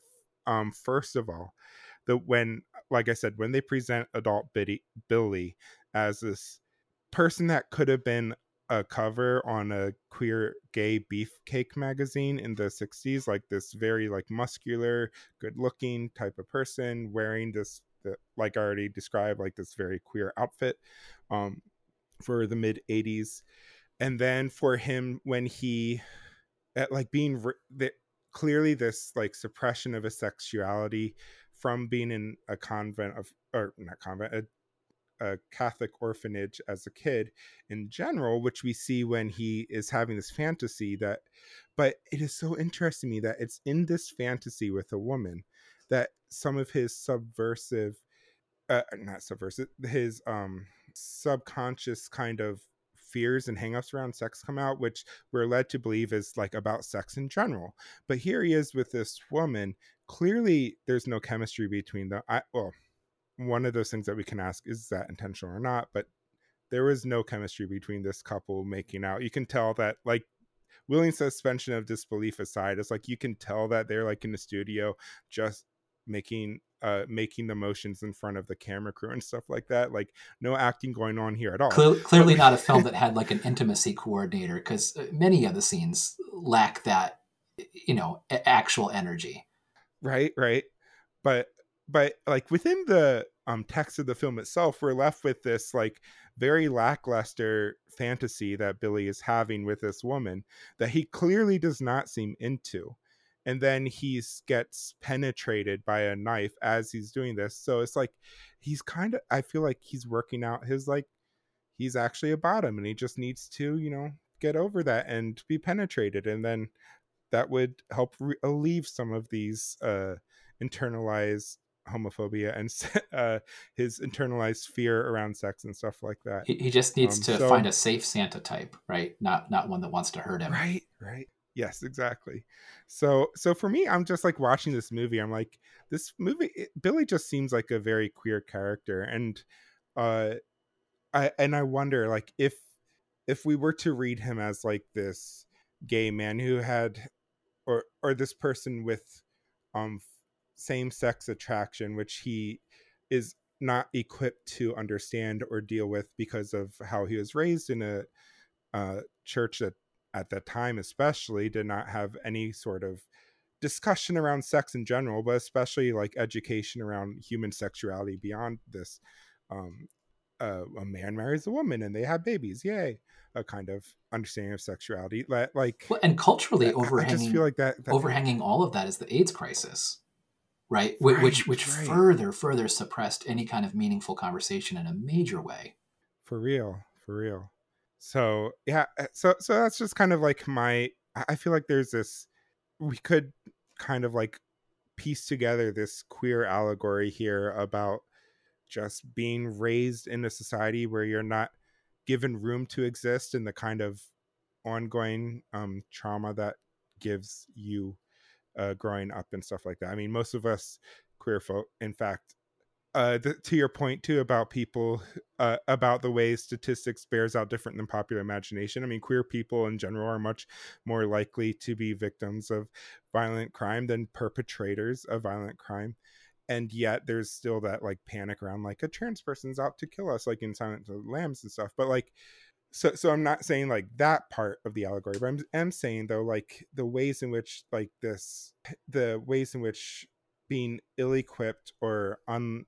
Um, first of all, the when like I said, when they present adult Biddy, Billy as this person that could have been a cover on a queer gay beefcake magazine in the 60s like this very like muscular good looking type of person wearing this the, like i already described like this very queer outfit um for the mid 80s and then for him when he at like being re- the, clearly this like suppression of his sexuality from being in a convent of or not convent a a Catholic orphanage as a kid in general, which we see when he is having this fantasy that, but it is so interesting to me that it's in this fantasy with a woman that some of his subversive, uh, not subversive, his um subconscious kind of fears and hangups around sex come out, which we're led to believe is like about sex in general. But here he is with this woman. Clearly, there's no chemistry between them. I well, one of those things that we can ask is that intentional or not? But there was no chemistry between this couple making out. You can tell that like willing suspension of disbelief aside it's like you can tell that they're like in the studio just making uh making the motions in front of the camera crew and stuff like that like no acting going on here at all. Cle- clearly not a film that had like an intimacy coordinator because uh, many of the scenes lack that you know actual energy. Right right. But but like within the um text of the film itself we're left with this like very lackluster fantasy that billy is having with this woman that he clearly does not seem into and then he gets penetrated by a knife as he's doing this so it's like he's kind of i feel like he's working out his like he's actually a bottom and he just needs to you know get over that and be penetrated and then that would help relieve some of these uh internalized homophobia and uh, his internalized fear around sex and stuff like that. He, he just needs um, to so, find a safe Santa type, right? Not not one that wants to hurt him. Right, right. Yes, exactly. So so for me, I'm just like watching this movie. I'm like, this movie, it, Billy just seems like a very queer character, and uh, I and I wonder like if if we were to read him as like this gay man who had or or this person with um same sex attraction, which he is not equipped to understand or deal with because of how he was raised in a uh, church that at that time especially did not have any sort of discussion around sex in general but especially like education around human sexuality beyond this um, uh, a man marries a woman and they have babies yay a kind of understanding of sexuality like well, and culturally overhanging I just feel like that, that overhanging all of that is the aids crisis right? right which which right. further further suppressed any kind of meaningful conversation in a major way. For real, for real. So yeah, eh, so so that's just kind of like my. I feel like there's this. We could kind of like piece together this queer allegory here about just being raised in a society where you're not given room to exist and the kind of ongoing um, trauma that gives you uh, growing up and stuff like that. I mean, most of us queer folk, in fact, uh, th- to your point too about people uh, about the way statistics bears out different than popular imagination. I mean, queer people in general are much more likely to be victims of violent crime than perpetrators of violent crime. And yet, there's still that like panic around like a trans person's out to kill us, like in Silence of the Lambs and stuff. But like, so so i'm not saying like that part of the allegory but i'm, I'm saying though like the ways in which like this the ways in which being ill-equipped or un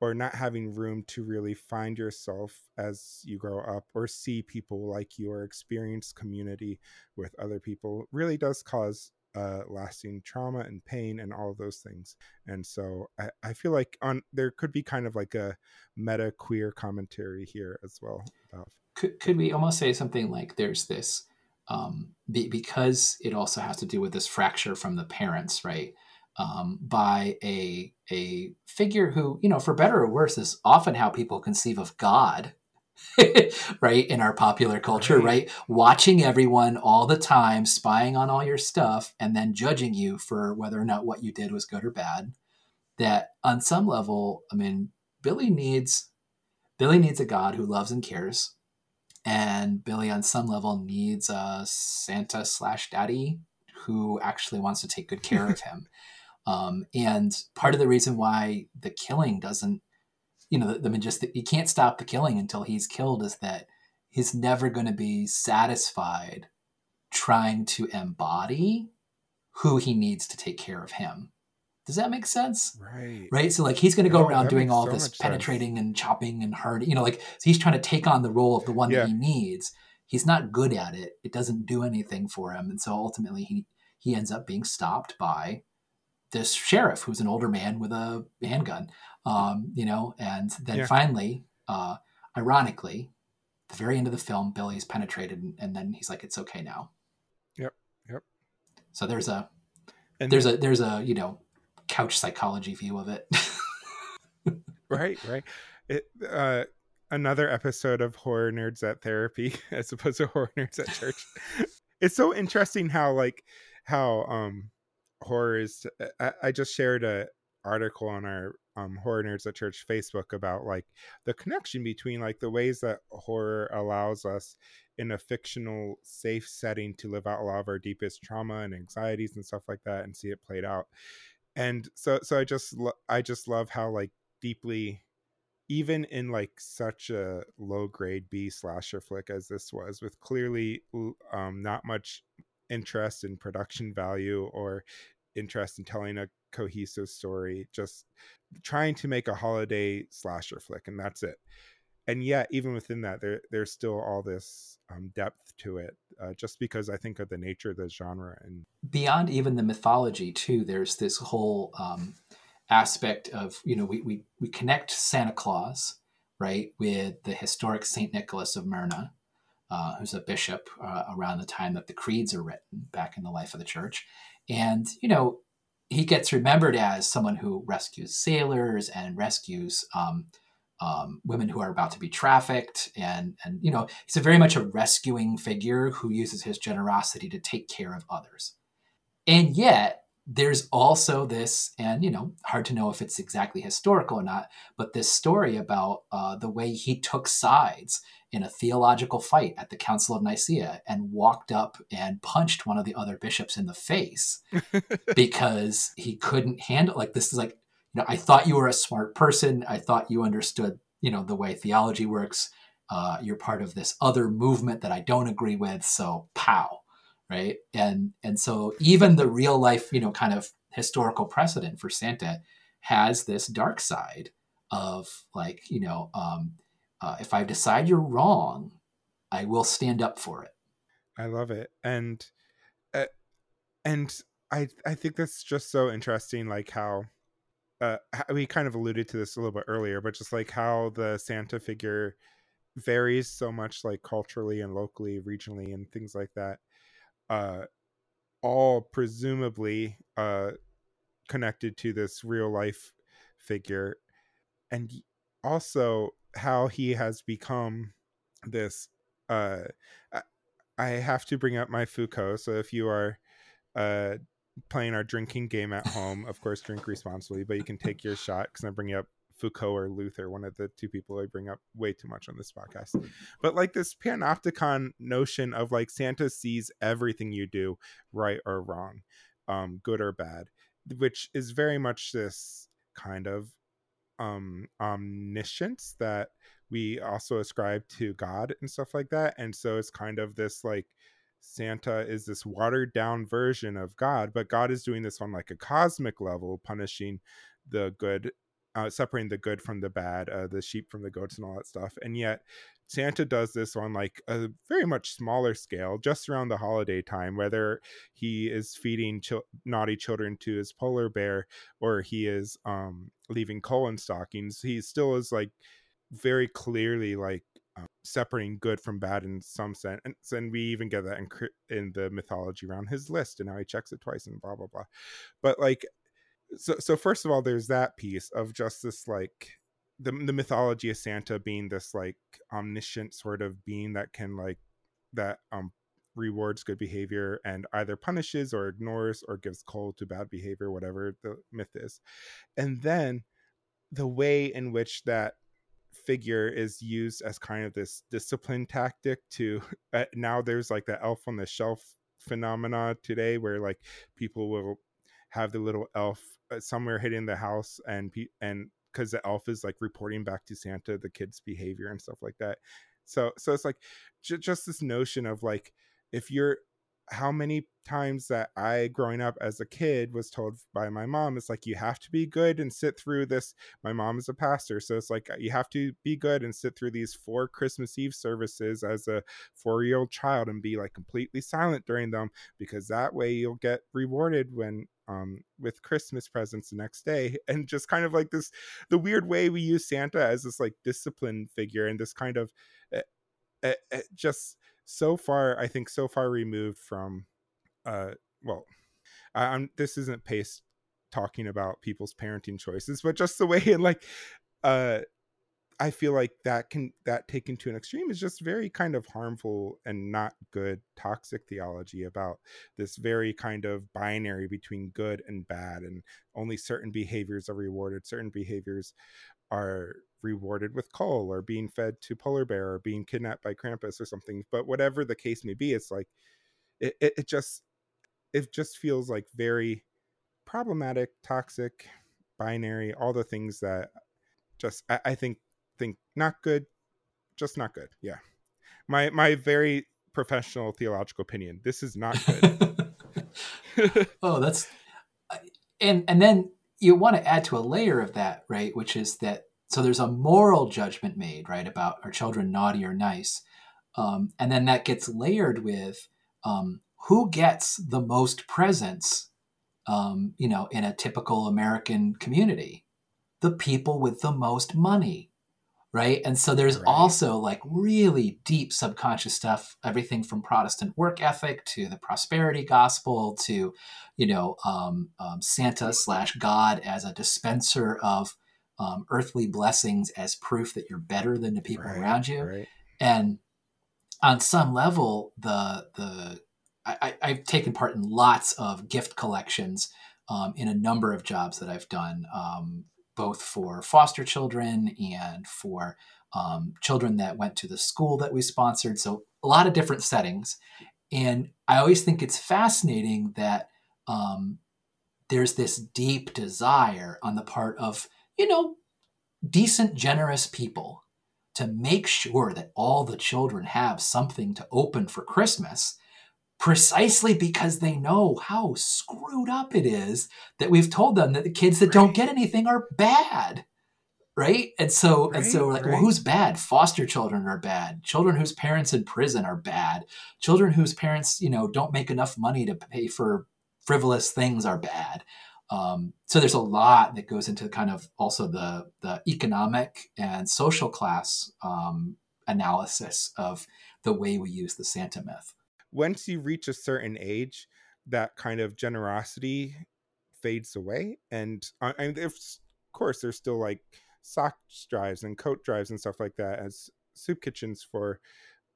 or not having room to really find yourself as you grow up or see people like you or experience community with other people really does cause uh, lasting trauma and pain and all those things. And so I, I feel like on there could be kind of like a meta queer commentary here as well about could, could we almost say something like there's this um, be, because it also has to do with this fracture from the parents, right? Um, by a a figure who, you know, for better or worse, is often how people conceive of God, right? In our popular culture, right. right? Watching everyone all the time, spying on all your stuff, and then judging you for whether or not what you did was good or bad. That on some level, I mean, Billy needs Billy needs a God who loves and cares, and Billy, on some level, needs a Santa slash daddy who actually wants to take good care of him. Um, and part of the reason why the killing doesn't, you know, I mean, just you can't stop the killing until he's killed is that he's never going to be satisfied trying to embody who he needs to take care of him. Does that make sense? Right. Right. So like he's going to go around doing all so this penetrating sense. and chopping and hurting. You know, like so he's trying to take on the role of the one yeah. that he needs. He's not good at it. It doesn't do anything for him, and so ultimately he he ends up being stopped by this sheriff who's an older man with a handgun. Um, you know, and then yeah. finally, uh, ironically, the very end of the film, Billy's penetrated, and, and then he's like, "It's okay now." Yep. Yep. So there's a and there's a there's a you know couch psychology view of it. right, right. It uh another episode of horror nerds at therapy as opposed to horror nerds at church. it's so interesting how like how um horror is I, I just shared a article on our um, horror nerds at church facebook about like the connection between like the ways that horror allows us in a fictional safe setting to live out a lot of our deepest trauma and anxieties and stuff like that and see it played out and so so i just i just love how like deeply even in like such a low grade b slasher flick as this was with clearly um not much interest in production value or interest in telling a cohesive story just trying to make a holiday slasher flick and that's it and yet even within that there there's still all this um, depth to it uh, just because i think of the nature of the genre and beyond even the mythology too there's this whole um, aspect of you know we, we we connect santa claus right with the historic saint nicholas of myra uh, who's a bishop uh, around the time that the creeds are written back in the life of the church. And you know he gets remembered as someone who rescues sailors and rescues um, um, women who are about to be trafficked. And and you know he's a very much a rescuing figure who uses his generosity to take care of others. And yet there's also this and you know hard to know if it's exactly historical or not but this story about uh, the way he took sides in a theological fight at the council of nicaea and walked up and punched one of the other bishops in the face because he couldn't handle like this is like you know, I thought you were a smart person. I thought you understood, you know, the way theology works. Uh, you're part of this other movement that I don't agree with. So, pow, right? And and so even the real life, you know, kind of historical precedent for Santa has this dark side of like, you know, um, uh, if I decide you're wrong, I will stand up for it. I love it, and uh, and I I think that's just so interesting, like how uh, we kind of alluded to this a little bit earlier, but just like how the Santa figure varies so much, like culturally and locally, regionally, and things like that. Uh, all presumably uh, connected to this real life figure, and also how he has become this. Uh, I have to bring up my Foucault. So if you are uh, playing our drinking game at home. Of course, drink responsibly, but you can take your shot because I'm bringing up Foucault or Luther, one of the two people I bring up way too much on this podcast. But like this panopticon notion of like Santa sees everything you do, right or wrong, um, good or bad, which is very much this kind of um omniscience that we also ascribe to God and stuff like that. And so it's kind of this like Santa is this watered down version of God, but God is doing this on like a cosmic level, punishing the good, uh, separating the good from the bad, uh, the sheep from the goats, and all that stuff. And yet, Santa does this on like a very much smaller scale, just around the holiday time, whether he is feeding ch- naughty children to his polar bear or he is um, leaving coal in stockings. He still is like very clearly like um, separating good from bad in some sense. And, we even get that in, in the mythology around his list and how he checks it twice and blah, blah, blah. But like, so, so first of all, there's that piece of just this like, the, the mythology of Santa being this like omniscient sort of being that can like that um rewards good behavior and either punishes or ignores or gives cold to bad behavior, whatever the myth is. And then the way in which that figure is used as kind of this discipline tactic to uh, now there's like the elf on the shelf phenomena today where like people will have the little elf uh, somewhere hidden in the house and pe- and because the elf is like reporting back to santa the kids behavior and stuff like that. So so it's like j- just this notion of like if you're how many times that I, growing up as a kid, was told by my mom, it's like, you have to be good and sit through this. My mom is a pastor. So it's like, you have to be good and sit through these four Christmas Eve services as a four year old child and be like completely silent during them because that way you'll get rewarded when um, with Christmas presents the next day. And just kind of like this, the weird way we use Santa as this like discipline figure and this kind of uh, uh, uh, just so far, I think so far removed from, uh, well, I'm this isn't Pace talking about people's parenting choices, but just the way and like, uh, I feel like that can that taken to an extreme is just very kind of harmful and not good toxic theology about this very kind of binary between good and bad and only certain behaviors are rewarded certain behaviors are rewarded with coal or being fed to polar bear or being kidnapped by Krampus or something. But whatever the case may be, it's like it, it, it just it just feels like very problematic, toxic, binary, all the things that just I, I think think not good, just not good. Yeah. My my very professional theological opinion. This is not good. oh, that's and and then you want to add to a layer of that, right? Which is that so there's a moral judgment made, right, about are children naughty or nice, um, and then that gets layered with um, who gets the most presents, um, you know, in a typical American community, the people with the most money, right? And so there's right. also like really deep subconscious stuff, everything from Protestant work ethic to the prosperity gospel to, you know, um, um, Santa slash God as a dispenser of um, earthly blessings as proof that you're better than the people right, around you. Right. And on some level, the the I, have taken part in lots of gift collections um, in a number of jobs that I've done. Both for foster children and for um, children that went to the school that we sponsored. So, a lot of different settings. And I always think it's fascinating that um, there's this deep desire on the part of, you know, decent, generous people to make sure that all the children have something to open for Christmas precisely because they know how screwed up it is that we've told them that the kids that right. don't get anything are bad right? And so right, and so like right. well who's bad? Foster children are bad. Children whose parents in prison are bad. Children whose parents you know don't make enough money to pay for frivolous things are bad. Um, so there's a lot that goes into kind of also the the economic and social class um, analysis of the way we use the santa myth once you reach a certain age, that kind of generosity fades away. And mean, of course, there's still like sock drives and coat drives and stuff like that as soup kitchens for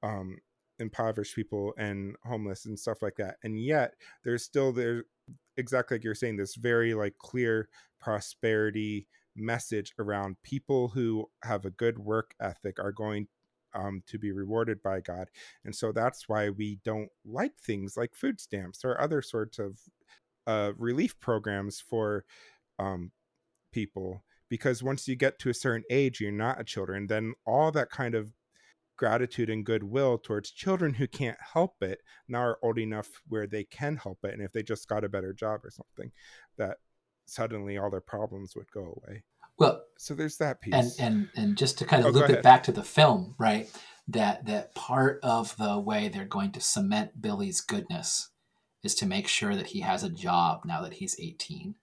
um, impoverished people and homeless and stuff like that. And yet, there's still there exactly like you're saying this very like clear prosperity message around people who have a good work ethic are going um, to be rewarded by God. And so that's why we don't like things like food stamps or other sorts of uh, relief programs for um, people. Because once you get to a certain age, you're not a children, then all that kind of gratitude and goodwill towards children who can't help it now are old enough where they can help it. And if they just got a better job or something, that suddenly all their problems would go away. Well, so there's that piece, and and and just to kind of oh, loop it back to the film, right? That that part of the way they're going to cement Billy's goodness is to make sure that he has a job now that he's 18.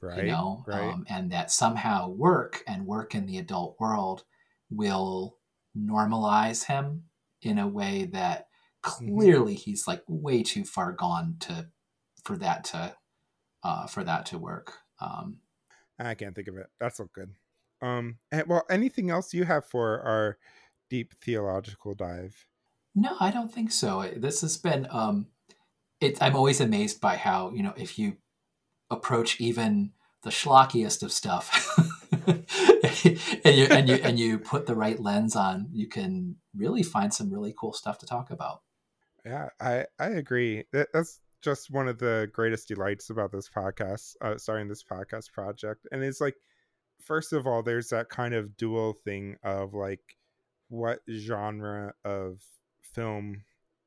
Right. You know, right. Um, and that somehow work and work in the adult world will normalize him in a way that mm-hmm. clearly he's like way too far gone to for that to uh, for that to work. Um, I can't think of it. That's all good. Um, and, well, anything else you have for our deep theological dive? No, I don't think so. This has been. Um, it, I'm always amazed by how you know if you approach even the schlockiest of stuff, and you and you and you put the right lens on, you can really find some really cool stuff to talk about. Yeah, I I agree. That's just one of the greatest delights about this podcast, uh, starting this podcast project. And it's like, first of all, there's that kind of dual thing of like, what genre of film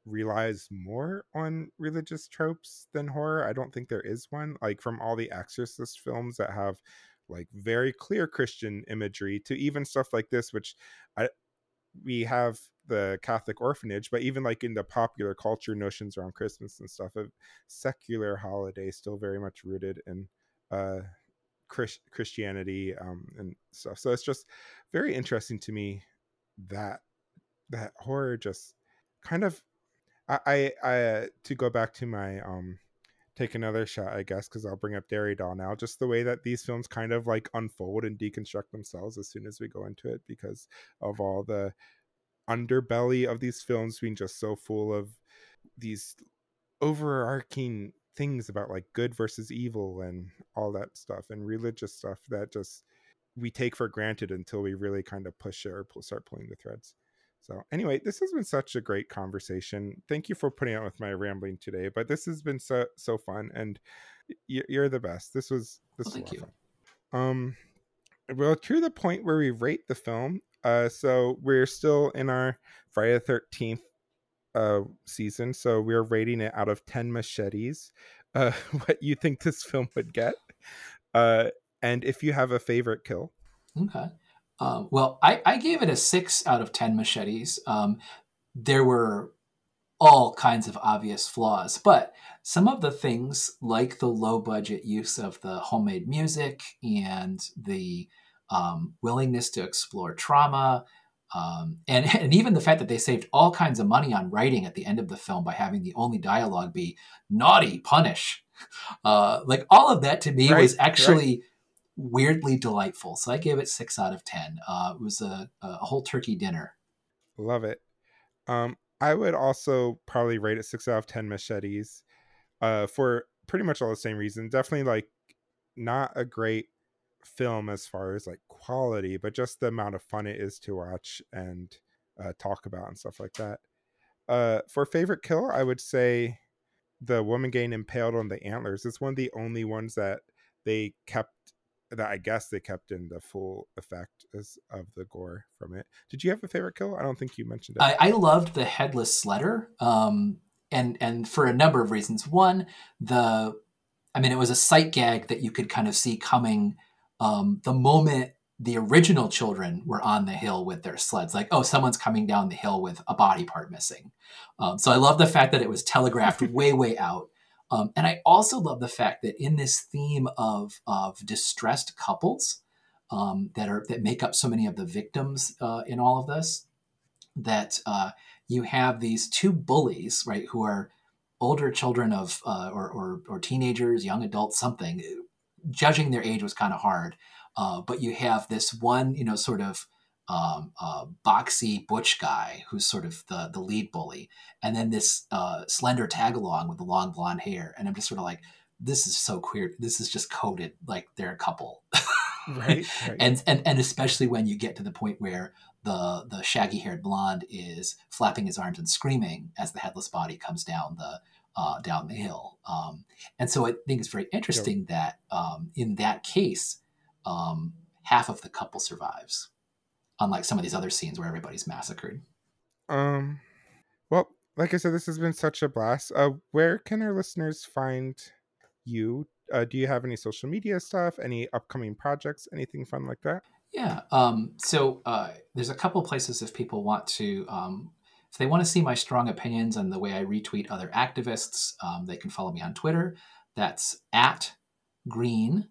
relies more on religious tropes than horror. I don't think there is one. Like from all the Exorcist films that have like very clear Christian imagery to even stuff like this, which I we have the Catholic orphanage, but even like in the popular culture notions around Christmas and stuff, a secular holiday still very much rooted in uh, Chris- Christianity um, and stuff. So it's just very interesting to me that that horror just kind of I I, I uh, to go back to my um take another shot, I guess, because I'll bring up Derrida now. Just the way that these films kind of like unfold and deconstruct themselves as soon as we go into it, because of all the underbelly of these films being just so full of these overarching things about like good versus evil and all that stuff and religious stuff that just we take for granted until we really kind of push it or pull, start pulling the threads. So anyway, this has been such a great conversation. Thank you for putting out with my rambling today, but this has been so so fun and you're the best. This was this well, was thank you. Fun. Um well to the point where we rate the film, uh, so we're still in our Friday the Thirteenth uh, season, so we're rating it out of ten machetes. Uh, what you think this film would get, uh, and if you have a favorite kill. Okay. Um, well, I, I gave it a six out of ten machetes. Um, there were all kinds of obvious flaws, but some of the things, like the low budget use of the homemade music and the um, willingness to explore trauma, um, and, and even the fact that they saved all kinds of money on writing at the end of the film by having the only dialogue be naughty, punish. Uh, like all of that to me right, was actually right. weirdly delightful. So I gave it six out of 10. Uh, it was a, a whole turkey dinner. Love it. Um, I would also probably rate it six out of 10 machetes uh, for pretty much all the same reason. Definitely like not a great film as far as like quality, but just the amount of fun it is to watch and uh, talk about and stuff like that. Uh, for favorite kill, I would say the woman getting impaled on the antlers. It's one of the only ones that they kept that I guess they kept in the full effect as of the gore from it. Did you have a favorite kill? I don't think you mentioned it. I, I loved the headless sledder, um, and and for a number of reasons. One, the I mean, it was a sight gag that you could kind of see coming um, the moment the original children were on the hill with their sleds, like, oh, someone's coming down the hill with a body part missing. Um, so I love the fact that it was telegraphed way, way out. Um, and I also love the fact that in this theme of, of distressed couples um, that are that make up so many of the victims uh, in all of this, that uh, you have these two bullies, right, who are older children of uh, or, or, or teenagers, young adults, something judging their age was kind of hard. Uh, but you have this one, you know, sort of um, uh, boxy butch guy who's sort of the the lead bully, and then this uh, slender tag along with the long blonde hair, and I'm just sort of like, this is so queer. This is just coded like they're a couple, right, right? And and and especially when you get to the point where the the shaggy haired blonde is flapping his arms and screaming as the headless body comes down the uh, down the hill. Um, and so I think it's very interesting yep. that um, in that case, um, half of the couple survives, unlike some of these other scenes where everybody's massacred. Um, well, like I said, this has been such a blast. Uh, where can our listeners find you? Uh, do you have any social media stuff? Any upcoming projects? Anything fun like that? Yeah. Um, so uh, there's a couple places if people want to um, if they want to see my strong opinions and the way I retweet other activists, um, they can follow me on Twitter. That's at Green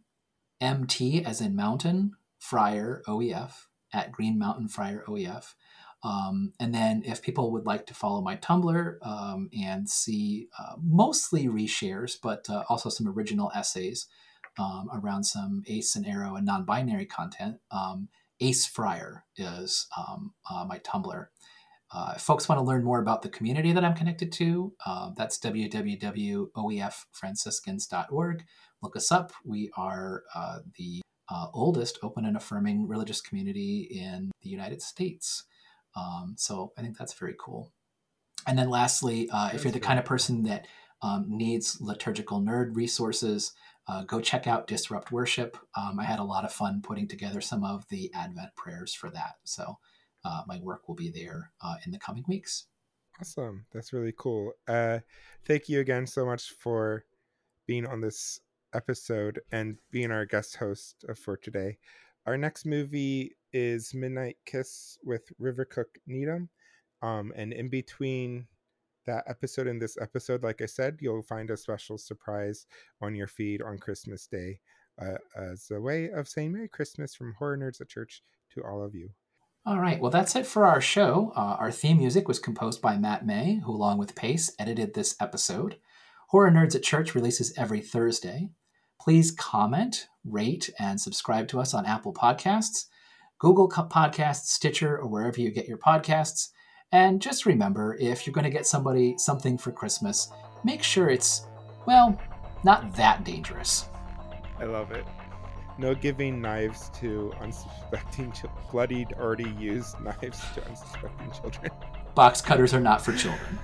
MT as in Mountain Friar OEF at Green Mountain Friar OEF. Um, and then if people would like to follow my Tumblr um, and see uh, mostly reshares, but uh, also some original essays um, around some Ace and Aro and non-binary content, um, Ace Friar is um, uh, my Tumblr. Uh, if folks want to learn more about the community that I'm connected to, uh, that's www.oefranciscans.org. Look us up. We are uh, the uh, oldest open and affirming religious community in the United States. Um, so I think that's very cool. And then lastly, uh, if you're the kind of person that um, needs liturgical nerd resources, uh, go check out Disrupt Worship. Um, I had a lot of fun putting together some of the Advent prayers for that. So uh, my work will be there uh, in the coming weeks. Awesome. That's really cool. Uh, thank you again so much for being on this episode and being our guest host for today. Our next movie is Midnight Kiss with River Cook Needham. Um, and in between that episode and this episode, like I said, you'll find a special surprise on your feed on Christmas Day uh, as a way of saying Merry Christmas from Horror Nerds at Church to all of you. All right, well, that's it for our show. Uh, our theme music was composed by Matt May, who, along with Pace, edited this episode. Horror Nerds at Church releases every Thursday. Please comment, rate, and subscribe to us on Apple Podcasts, Google Podcasts, Stitcher, or wherever you get your podcasts. And just remember if you're going to get somebody something for Christmas, make sure it's, well, not that dangerous. I love it no giving knives to unsuspecting bloodied already used knives to unsuspecting children. Box cutters are not for children